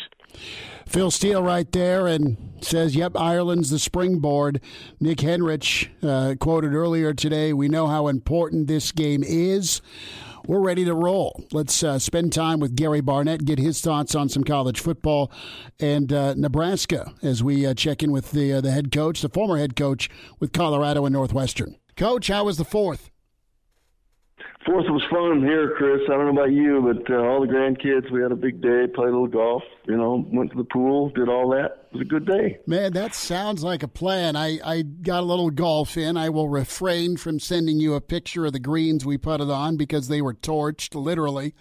Phil Steele right there and says, Yep, Ireland's the springboard. Nick Henrich uh, quoted earlier today, We know how important this game is. We're ready to roll. Let's uh, spend time with Gary Barnett, get his thoughts on some college football and uh, Nebraska as we uh, check in with the, uh, the head coach, the former head coach with Colorado and Northwestern. Coach, how was the fourth? Fourth was fun here, Chris. I don't know about you, but uh, all the grandkids, we had a big day, played a little golf, you know, went to the pool, did all that. It was a good day. Man, that sounds like a plan. I, I got a little golf in. I will refrain from sending you a picture of the greens we putted on because they were torched, literally.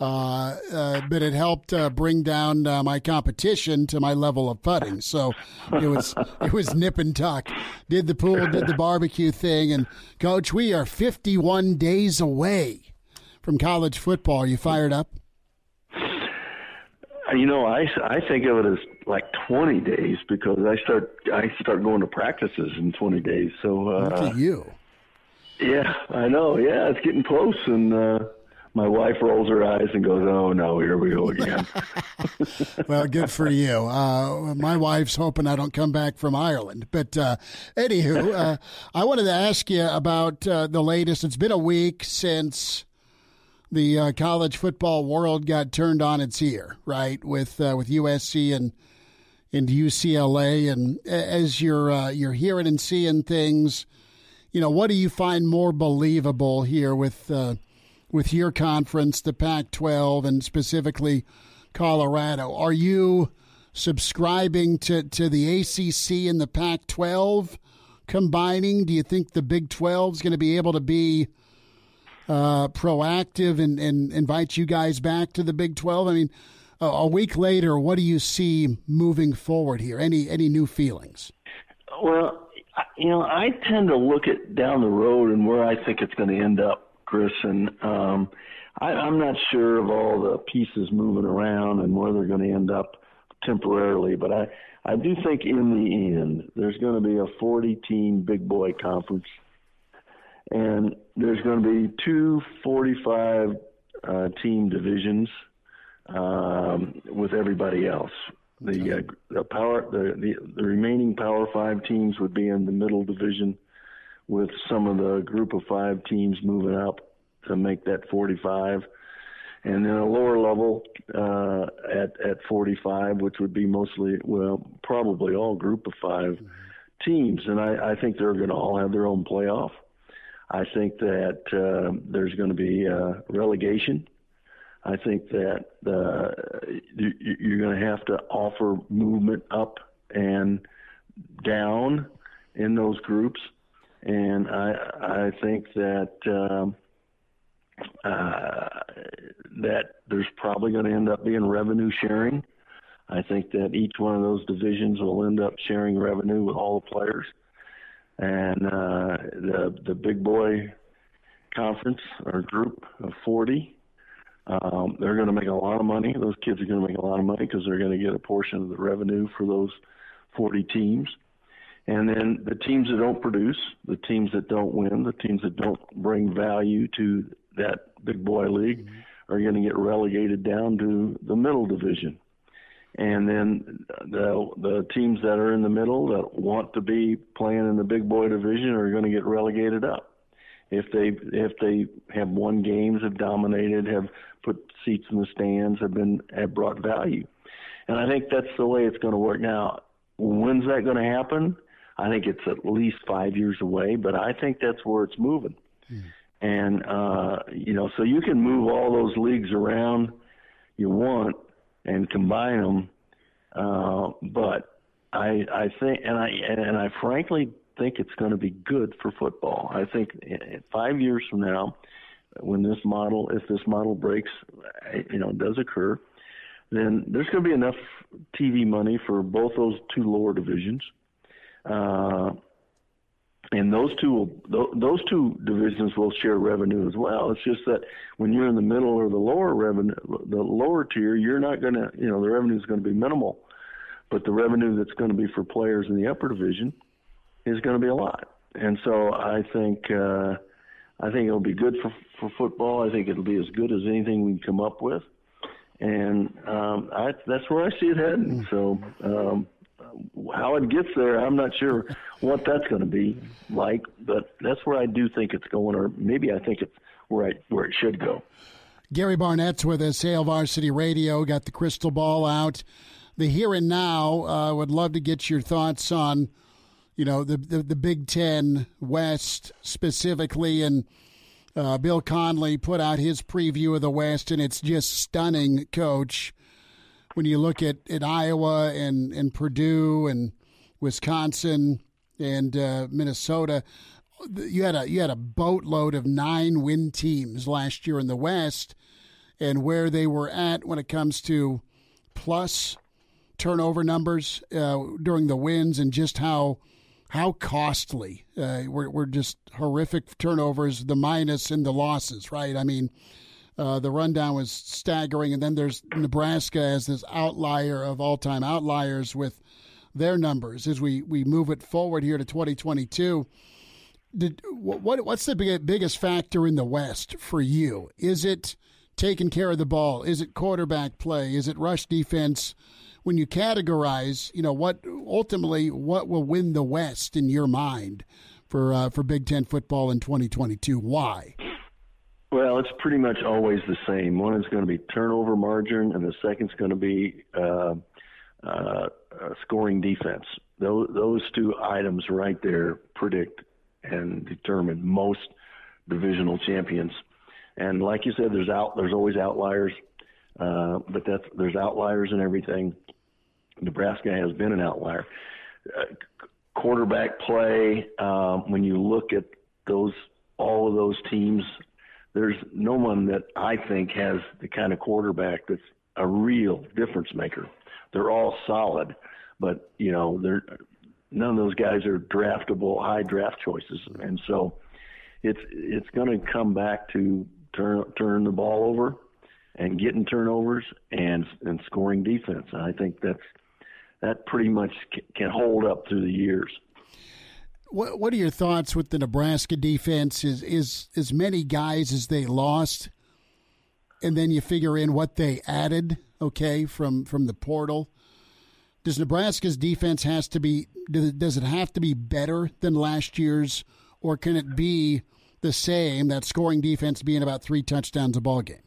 Uh, uh, but it helped uh, bring down uh, my competition to my level of putting. So it was it was nip and tuck. Did the pool, did the barbecue thing, and coach, we are 51 days away from college football. Are you fired up? You know, I, I think of it as like 20 days because I start I start going to practices in 20 days. So uh, look at you. Yeah, I know. Yeah, it's getting close, and uh, my wife rolls her eyes and goes, "Oh no, here we go again." well, good for you. Uh, my wife's hoping I don't come back from Ireland. But uh, anywho, uh, I wanted to ask you about uh, the latest. It's been a week since the uh, college football world got turned on its ear, right? With uh, with USC and and UCLA, and as you're you're hearing and seeing things, you know, what do you find more believable here with? With your conference, the Pac 12, and specifically Colorado. Are you subscribing to, to the ACC and the Pac 12 combining? Do you think the Big 12 is going to be able to be uh, proactive and, and invite you guys back to the Big 12? I mean, a, a week later, what do you see moving forward here? Any, any new feelings? Well, you know, I tend to look at down the road and where I think it's going to end up Chris, and um, I, I'm not sure of all the pieces moving around and where they're going to end up temporarily, but I I do think in the end there's going to be a 40 team big boy conference, and there's going to be two 45 uh, team divisions um, with everybody else. The, uh, the power the, the the remaining Power Five teams would be in the middle division with some of the group of five teams moving up to make that 45 and then a lower level uh, at at 45, which would be mostly, well, probably all group of 5 mm-hmm. teams, and I, I think they're going to all have their own playoff. I think that uh, there's going to be uh, relegation. I think that uh, you, you're going to have to offer movement up and down in those groups and I I think that um, uh, that there's probably going to end up being revenue sharing. I think that each one of those divisions will end up sharing revenue with all the players, and uh, the the big boy conference or group of 40. Um, they're going to make a lot of money. Those kids are going to make a lot of money because they're going to get a portion of the revenue for those 40 teams. And then the teams that don't produce, the teams that don't win, the teams that don't bring value to that big boy league mm-hmm. are going to get relegated down to the middle division. And then the the teams that are in the middle that want to be playing in the big boy division are going to get relegated up. If they if they have won games, have dominated, have put seats in the stands, have been have brought value. And I think that's the way it's going to work now. When's that going to happen? I think it's at least five years away, but I think that's where it's moving. Mm. And uh, you know, so you can move all those leagues around you want and combine them, uh, but I I think and I and I frankly think it's going to be good for football. I think five years from now, when this model, if this model breaks, you know, does occur, then there's going to be enough TV money for both those two lower divisions uh, and those two will, those two divisions will share revenue as well. It's just that when you're in the middle or the lower revenue, the lower tier, you're not going to, you know, the revenue is going to be minimal, but the revenue that's going to be for players in the upper division is going to be a lot. And so I think uh, I think it'll be good for for football. I think it'll be as good as anything we can come up with, and um, I, that's where I see it heading. So. Um, how it gets there, I'm not sure what that's going to be like, but that's where I do think it's going, or maybe I think it's where I, where it should go. Gary Barnett's with us, Hail Varsity Radio. Got the crystal ball out. The here and now. Uh, would love to get your thoughts on, you know, the the, the Big Ten West specifically, and uh, Bill Connelly put out his preview of the West, and it's just stunning, Coach when you look at, at Iowa and, and Purdue and Wisconsin and uh, Minnesota, you had a you had a boatload of nine win teams last year in the West, and where they were at when it comes to plus turnover numbers uh, during the wins and just how how costly uh, we're, we're just horrific turnovers, the minus and the losses, right? I mean, uh, the rundown was staggering, and then there's Nebraska as this outlier of all-time outliers with their numbers as we, we move it forward here to 2022. Did, what what's the big, biggest factor in the West for you? Is it taking care of the ball? Is it quarterback play? Is it rush defense? When you categorize, you know what ultimately what will win the West in your mind for uh, for Big Ten football in 2022? Why? Well, it's pretty much always the same. One is going to be turnover margin, and the second is going to be uh, uh, scoring defense. Those, those two items right there predict and determine most divisional champions. And like you said, there's out there's always outliers, uh, but that's there's outliers in everything. Nebraska has been an outlier. Uh, quarterback play, um, when you look at those all of those teams there's no one that I think has the kind of quarterback that's a real difference maker. They're all solid, but you know, they're none of those guys are draftable high draft choices, and so it's it's going to come back to turn turn the ball over and getting turnovers and and scoring defense. And I think that's that pretty much can hold up through the years. What What are your thoughts with the Nebraska defense? Is is as many guys as they lost, and then you figure in what they added. Okay, from from the portal. Does Nebraska's defense has to be? Does it have to be better than last year's, or can it be the same? That scoring defense being about three touchdowns a ball game.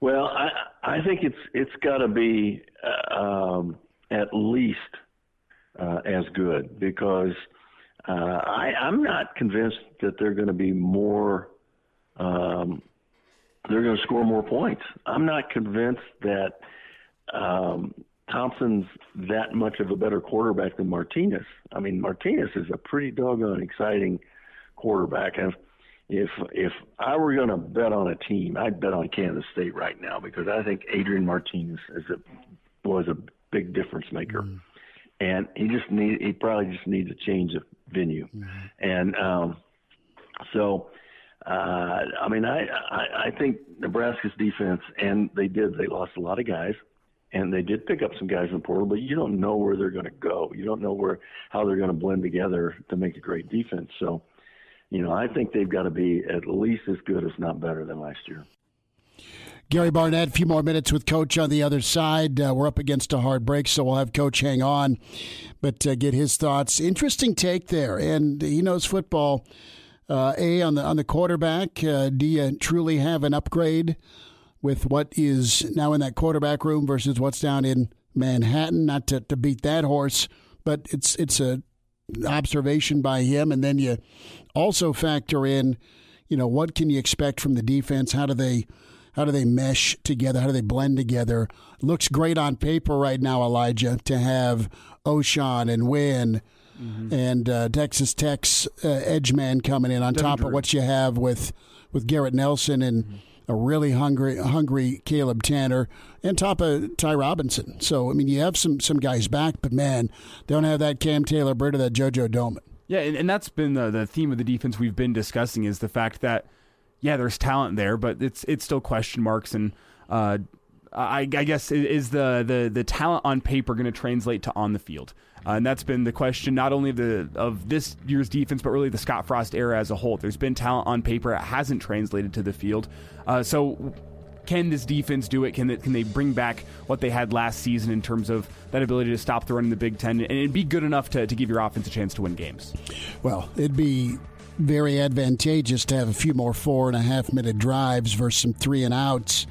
Well, I I think it's it's got to be uh, um, at least uh, as good because uh, I, I'm not convinced that they're going to be more. Um, they're going to score more points. I'm not convinced that um, Thompson's that much of a better quarterback than Martinez. I mean, Martinez is a pretty doggone exciting quarterback. And if if I were going to bet on a team, I'd bet on Kansas State right now because I think Adrian Martinez is a, was a big difference maker. Mm and he just need he probably just needs a change of venue, mm-hmm. and um, so uh, I mean I, I I think Nebraska's defense and they did they lost a lot of guys. And they did pick up some guys in the portal, but you don't know where they're going to go. You don't know where how they're going to blend together to make a great defense. So, you know, I think they've got to be at least as good, if not better, than last year. Gary Barnett, a few more minutes with Coach on the other side. Uh, we're up against a hard break, so we'll have Coach hang on, but uh, get his thoughts. Interesting take there, and he knows football. Uh, a on the on the quarterback, uh, do you truly have an upgrade with what is now in that quarterback room versus what's down in Manhattan? Not to, to beat that horse, but it's it's a observation by him, and then you also factor in, you know, what can you expect from the defense? How do they how do they mesh together? How do they blend together? Looks great on paper right now, Elijah, to have Ochaun and Wynn mm-hmm. and uh, Texas Tech's uh, edge man coming in on top of what you have with with Garrett Nelson and. Mm-hmm a really hungry, hungry Caleb Tannor, and top of Ty Robinson. So I mean, you have some some guys back, but man, they don't have that Cam Taylor Britt or that JoJo Domann. Yeah, and, and that's been the, the theme of the defense we've been discussing is the fact that, yeah, there's talent there, but it's it's still question marks. And uh, I, I, guess is the, the, the talent on paper going to translate to on the field? Uh, and that's been the question not only of the of this year's defense, but really the Scott Frost era as a whole. There's been talent on paper, it hasn't translated to the field. Uh, so can this defense do it? Can they, can they bring back what they had last season in terms of that ability to stop the run in the Big Ten and be good enough to, to give your offense a chance to win games? Well, it'd be very advantageous to have a few more four and a half minute drives versus some three and outs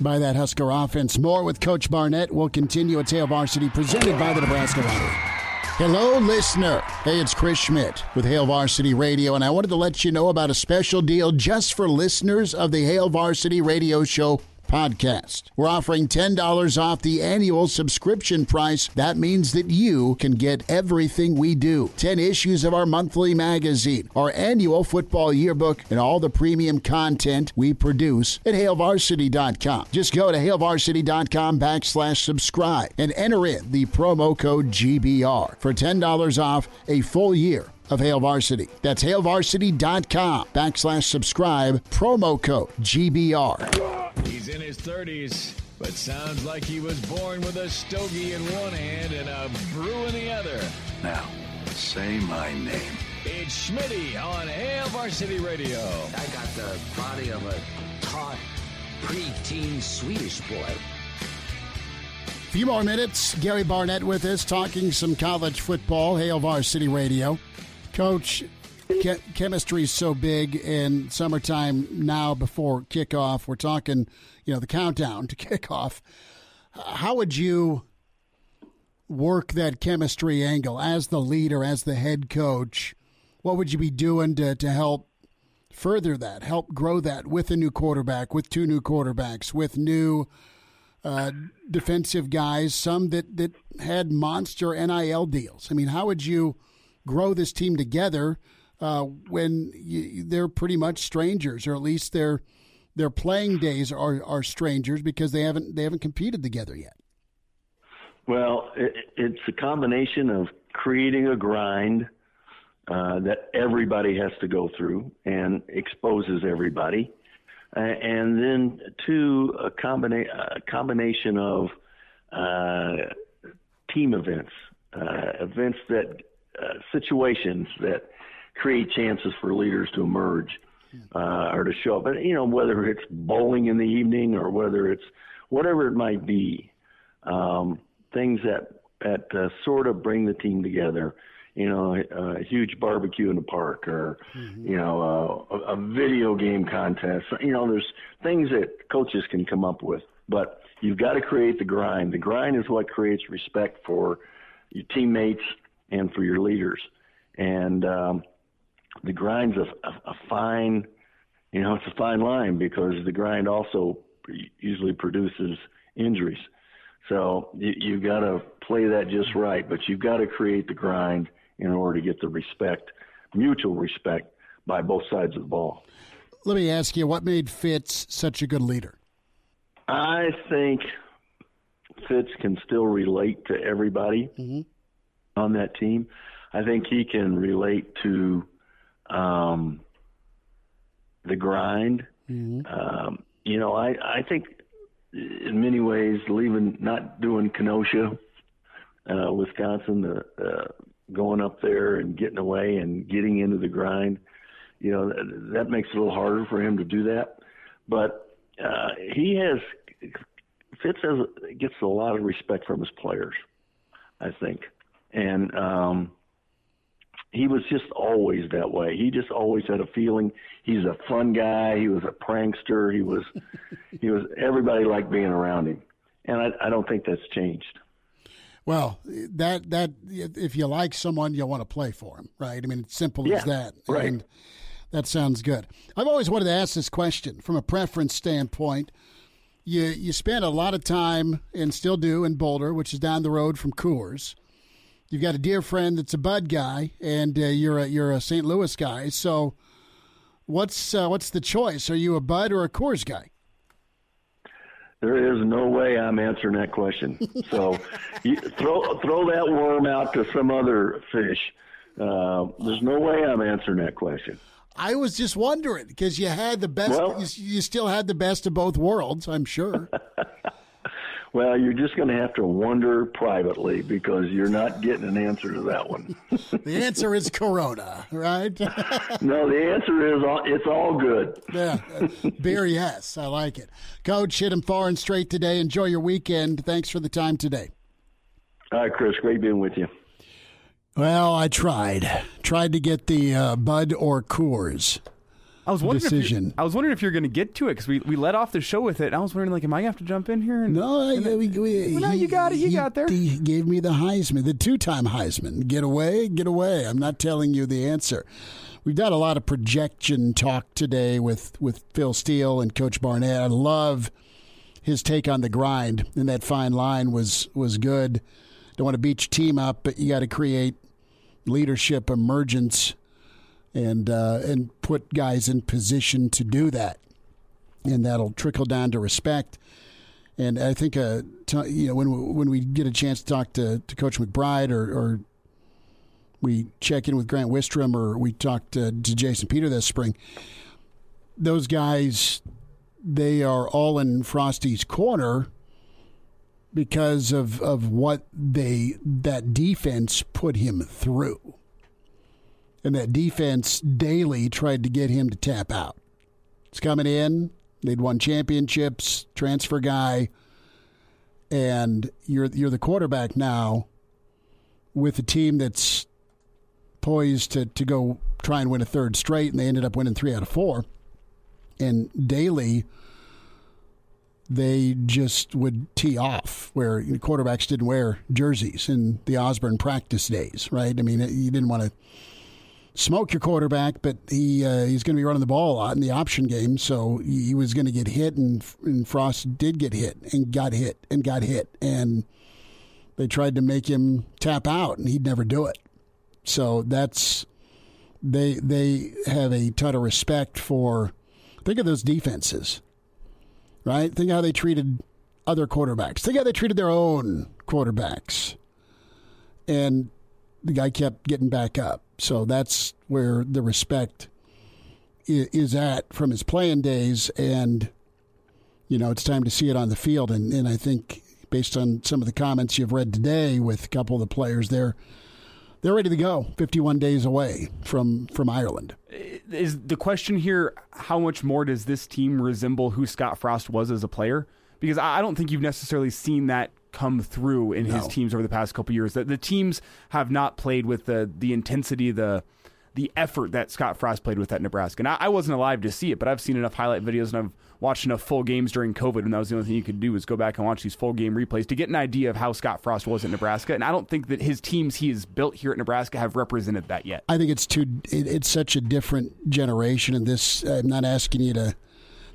by that Husker offense. More with Coach Barnett. We'll continue at Hail Varsity, presented by the Nebraska Lottery. Hello, listener. Hey, it's Chris Schmidt with Hail Varsity Radio, and I wanted to let you know about a special deal just for listeners of the Hail Varsity Radio Show podcast. We're offering $10 off the annual subscription price. That means that you can get everything we do 10 issues of our monthly magazine, our annual football yearbook, and all the premium content we produce at hailvarsity.com. Just go to hailvarsity.com backslash subscribe and enter in the promo code GBR for $10 off a full year of Hail Varsity. That's hailvarsity.com backslash subscribe, promo code GBR. He's in his 30s, but sounds like he was born with a stogie in one hand and a brew in the other. Now, say my name. It's Schmitty on Hail Varsity Radio. I got the body of a taut, preteen Swedish boy. Few more minutes. Gary Barnett with us talking some college football. Hail Varsity Radio. Coach, che- chemistry is so big in summertime now before kickoff. We're talking, you know, the countdown to kickoff. How would you work that chemistry angle as the leader, as the head coach? What would you be doing to, to help further that, help grow that with a new quarterback, with two new quarterbacks, with new uh, defensive guys, some that, that had monster NIL deals? I mean, how would you grow this team together uh, when you, they're pretty much strangers, or at least their their playing days are, are strangers because they haven't they haven't competed together yet. Well, it, it's a combination of creating a grind uh, that everybody has to go through and exposes everybody, uh, and then two a, combina- a combination of uh, team events, uh, events that uh, situations that create chances for leaders to emerge uh, or to show up. But you know, whether it's bowling in the evening or whether it's whatever it might be, um, things that that uh, sort of bring the team together. You know, a, a huge barbecue in the park, or mm-hmm. you know, a, a video game contest. You know, there's things that coaches can come up with, but you've got to create the grind. The grind is what creates respect for your teammates and for your leaders. And um, the grind's a, a, a fine, you know, it's a fine line because the grind also usually produces injuries. So you, you've got to play that just right, but you've got to create the grind in order to get the respect, mutual respect by both sides of the ball. Let me ask you, what made Fitz such a good leader? I think Fitz can still relate to everybody. Mm-hmm on that team. I think he can relate to um, the grind. Mm-hmm. Um, you know, I, I think in many ways, leaving, not doing Kenosha, uh, Wisconsin, uh, uh, going up there and getting away and getting into the grind, you know, that, that makes it a little harder for him to do that. But uh, he has, Fitz has, gets a lot of respect from his players, I think and um, he was just always that way. He just always had a feeling. He's a fun guy. He was a prankster. He was, he was. Everybody liked being around him, and I, I don't think that's changed. Well, that that if you like someone, you want to play for him, right? I mean, it's simple yeah, as that. Right. And that sounds good. I've always wanted to ask this question from a preference standpoint. You you spend a lot of time and still do in Boulder, which is down the road from Coors you've got a dear friend that's a Bud guy, and uh, you're a you're a St. Louis guy. So, what's uh, what's the choice? Are you a Bud or a Coors guy? There is no way I'm answering that question. So, you throw throw that worm out to some other fish. Uh, there's no way I'm answering that question. I was just wondering because you had the best. Well- you, you still had the best of both worlds, I'm sure. Well, you're just going to have to wonder privately because you're not getting an answer to that one. the answer is Corona, right? no, the answer is all, it's all good. yeah, beer, yes, I like it. Coach, hit him far and straight today. Enjoy your weekend. Thanks for the time today. All right, Chris, great being with you. Well, I tried. Tried to get the uh, Bud or Coors. I was wondering Decision. I was wondering if you're going to get to it because we, we let off the show with it. And I was wondering, like, am I going to have to jump in here? And, No, I, we, we, Well, no, you got it. You he- got there. He gave me the Heisman, the two-time Heisman. Get away, get away. I'm not telling you the answer. We've done a lot of projection talk today with with Phil Steele and Coach Barnett. I love his take on the grind, and that fine line was was good. Don't want to beat your team up, but you got to create leadership emergence and uh, and put guys in position to do that, and that'll trickle down to respect. And I think, uh, t- you know, when we, when we get a chance to talk to, to Coach McBride or, or we check in with Grant Wistrom or we talk to, to Jason Peter this spring, those guys, they are all in Frosty's corner because of, of what they that defense put him through. And that defense daily tried to get him to tap out. It's coming in. They'd won championships, transfer guy, and you're you're the quarterback now with a team that's poised to, to go try and win a third straight, and they ended up winning three out of four. And daily, they just would tee off where quarterbacks didn't wear jerseys in the Osborne practice days, right? I mean, you didn't want to smoke your quarterback, but he uh, he's going to be running the ball a lot in the option game, so he was going to get hit, and, and Frost did get hit and got hit and got hit, and they tried to make him tap out, and he'd never do it. So that's they they have a ton of respect for. Think of those defenses, right? Think how they treated other quarterbacks. Think how they treated their own quarterbacks, and the guy kept getting back up. So that's where the respect is at from his playing days, and you know it's time to see it on the field. And, and I think based on some of the comments you've read today with a couple of the players, they're they're ready to go. Fifty-one days away from from Ireland. is the question here how much more does this team resemble who Scott Frost was as a player? Because I don't think you've necessarily seen that come through in his teams over the past couple years. That the teams have not played with the the intensity, the the effort that Scott Frost played with at Nebraska. And I, I wasn't alive to see it, but I've seen enough highlight videos and I've watched enough full games during COVID, and that was the only thing you could do was go back and watch these full game replays to get an idea of how Scott Frost was at Nebraska. And I don't think that his teams he has built here at Nebraska have represented that yet. I think it's too. It, it's such a different generation, and this. I'm not asking you to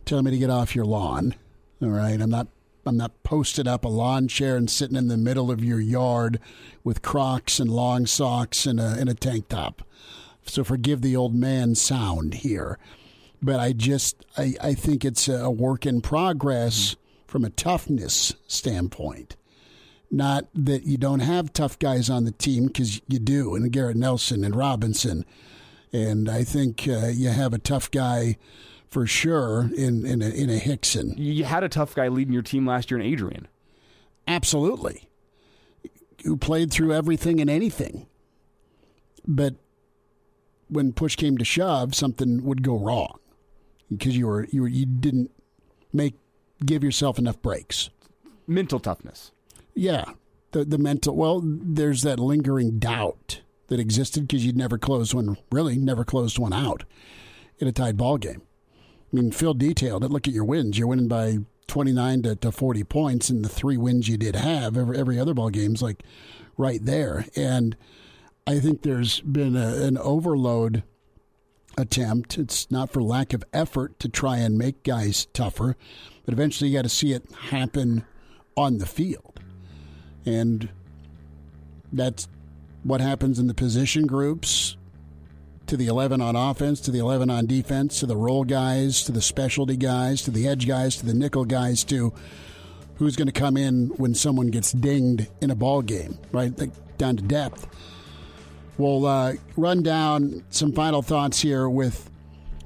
tell me to get off your lawn. All right, I'm not. I'm not posted up a lawn chair and sitting in the middle of your yard with Crocs and long socks and a and a tank top. So forgive the old man sound here, but I just I, I think it's a work in progress from a toughness standpoint. Not that you don't have tough guys on the team because you do, and Garrett Nelson and Robinson, and I think uh, you have a tough guy for sure in in a, in a Hickson. You had a tough guy leading your team last year in Adrian. Absolutely, who played through everything and anything, but when push came to shove, something would go wrong because you were you were you didn't make give yourself enough breaks. Mental toughness. Yeah, the the mental. Well, there's that lingering doubt that existed because you'd never closed one. Really, never closed one out in a tied ball game. I mean, Phil detailed it. Look at your wins. You're winning by 29 to, to 40 points, in the three wins you did have. Every every other ball game's like right there. And I think there's been a, an overload attempt. It's not for lack of effort to try and make guys tougher, but eventually you got to see it happen on the field. And that's what happens in the position groups to the 11 on offense, to the 11 on defense, to the role guys, to the specialty guys, to the edge guys, to the nickel guys, to who's going to come in when someone gets dinged in a ball game, right? Like down to depth. We'll uh, run down some final thoughts here with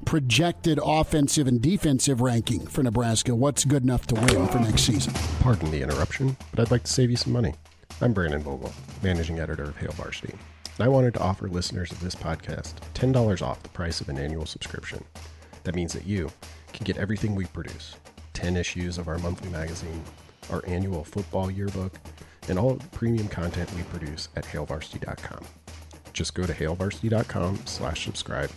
projected offensive and defensive ranking for Nebraska. What's good enough to win for next season? Pardon the interruption, but I'd like to save you some money. I'm Brandon Vogel, managing editor of Hail Varsity, I wanted to offer listeners of this podcast $10 off the price of an annual subscription. That means that you can get everything we produce 10 issues of our monthly magazine, our annual football yearbook, and all the premium content we produce at hailvarsity.com. Just go to hailvarsity.com slash subscribe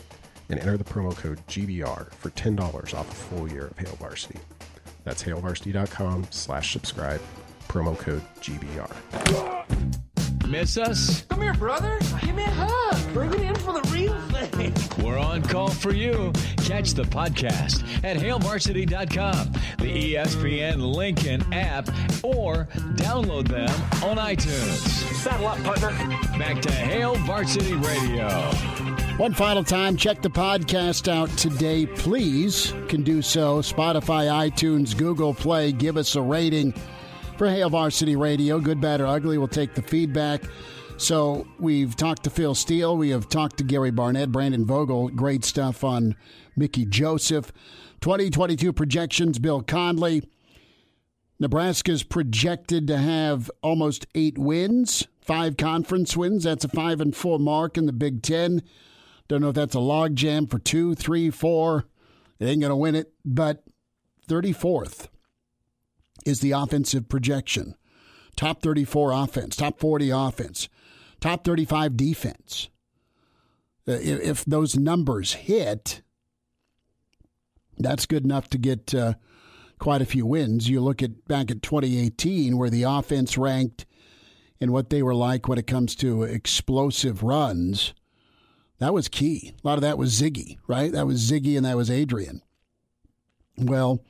and enter the promo code GBR for $10 off a full year of Hail Varsity. That's hailvarsity.com slash subscribe, promo code GBR. Miss us? Come here, brother. Give me a hug. Bring it in for the real thing. We're on call for you. Catch the podcast at hailvarsity.com, the ESPN Lincoln app, or download them on iTunes. Saddle up, partner. Back to Hail Varsity Radio. One final time, check the podcast out today, please. Can do so. Spotify, iTunes, Google Play. Give us a rating for Hail Varsity Radio. Good, bad, or ugly. We'll take the feedback. So we've talked to Phil Steele. We have talked to Gary Barnett, Brandon Vogel. Great stuff on Mickey Joseph. 2022 projections, Bill Connelly. Nebraska's projected to have almost eight wins, five conference wins. That's a five and four mark in the Big Ten. Don't know if that's a logjam for two, three, four. They ain't going to win it, but 34th is the offensive projection. Top 34 offense, top 40 offense, top 35 defense. Uh, If, those numbers hit, that's good enough to get uh, quite a few wins. You look at back at 2018, where the offense ranked and what they were like when it comes to explosive runs. That was key. A lot of that was Ziggy, right? That was Ziggy and that was Adrian. Well,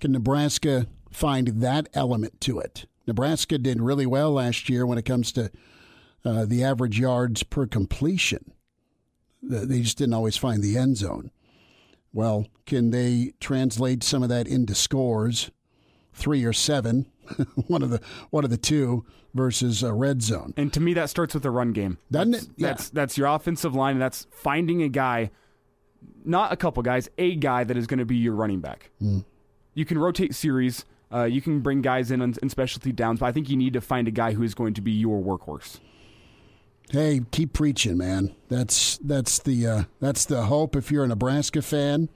can Nebraska find that element to it? Nebraska did really well last year when it comes to uh, the average yards per completion. They just didn't always find the end zone. Well, can they translate some of that into scores? Three or seven, one of the one of the two versus a red zone. And to me, that starts with the run game. Doesn't that's, it? Yeah. That's that's your offensive line, and that's finding a guy, not a couple guys, a guy that is going to be your running back. You can rotate series. Uh, you can bring guys in on, in specialty downs, but I think you need to find a guy who is going to be your workhorse. Hey, keep preaching, man. That's that's the uh, that's the hope. If you're a Nebraska fan,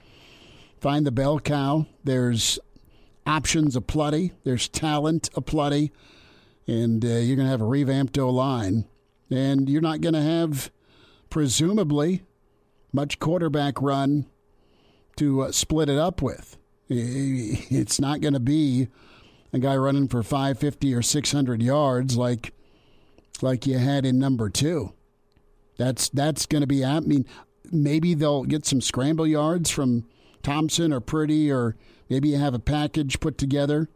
find the bell cow. There's options aplenty. There's talent aplenty, and uh, you're going to have a revamped O line, and you're not going to have, presumably, much quarterback run to uh, split it up with. It's not going to be a guy running for 550 or 600 yards like like you had in number two. That's that's going to be. I mean, maybe they'll get some scramble yards from Thompson or Purdy or maybe you have a package put together,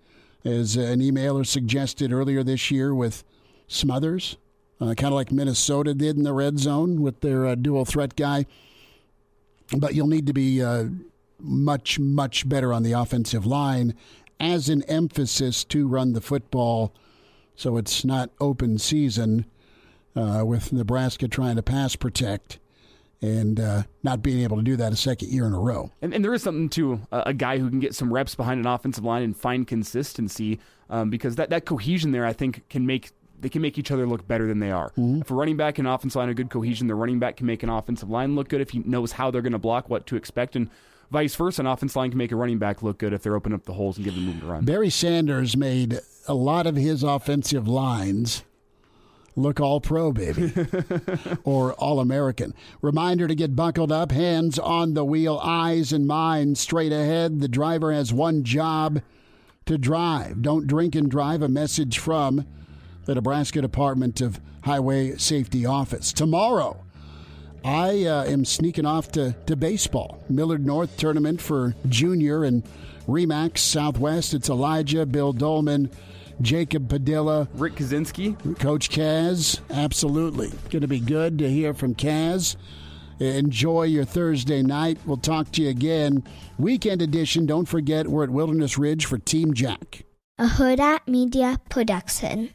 as an emailer suggested earlier this year with Smothers, uh, kind of like Minnesota did in the red zone with their uh, dual threat guy. But you'll need to be uh, much much better on the offensive line as an emphasis to run the football so it's not open season uh, with Nebraska trying to pass protect and uh, not being able to do that a second year in a row. And, and there is something to a, a guy who can get some reps behind an offensive line and find consistency um, because that, that cohesion there, I think, can make they can make each other look better than they are. If a running back and offensive line are good cohesion, the running back can make an offensive line look good if he knows how they're going to block, what to expect, and vice versa. An offensive line can make a running back look good if they're opening up the holes and giving them room to run. Barry Sanders made a lot of his offensive lines look all pro, baby, or all American. Reminder to get buckled up, hands on the wheel, eyes and mind straight ahead. The driver has one job to drive. Don't drink and drive. A message from the Nebraska Department of Highway Safety Office. Tomorrow, I uh, am sneaking off to, to baseball. Millard North tournament for junior and Remax Southwest. It's Elijah, Bill Dolman, Jacob Padilla, Rick Kaczenski, Coach Kaz. Absolutely. Going to be good to hear from Kaz. Enjoy your Thursday night. We'll talk to you again. Weekend edition. Don't forget, we're at Wilderness Ridge for Team Jack. A Hurrdat Media Production.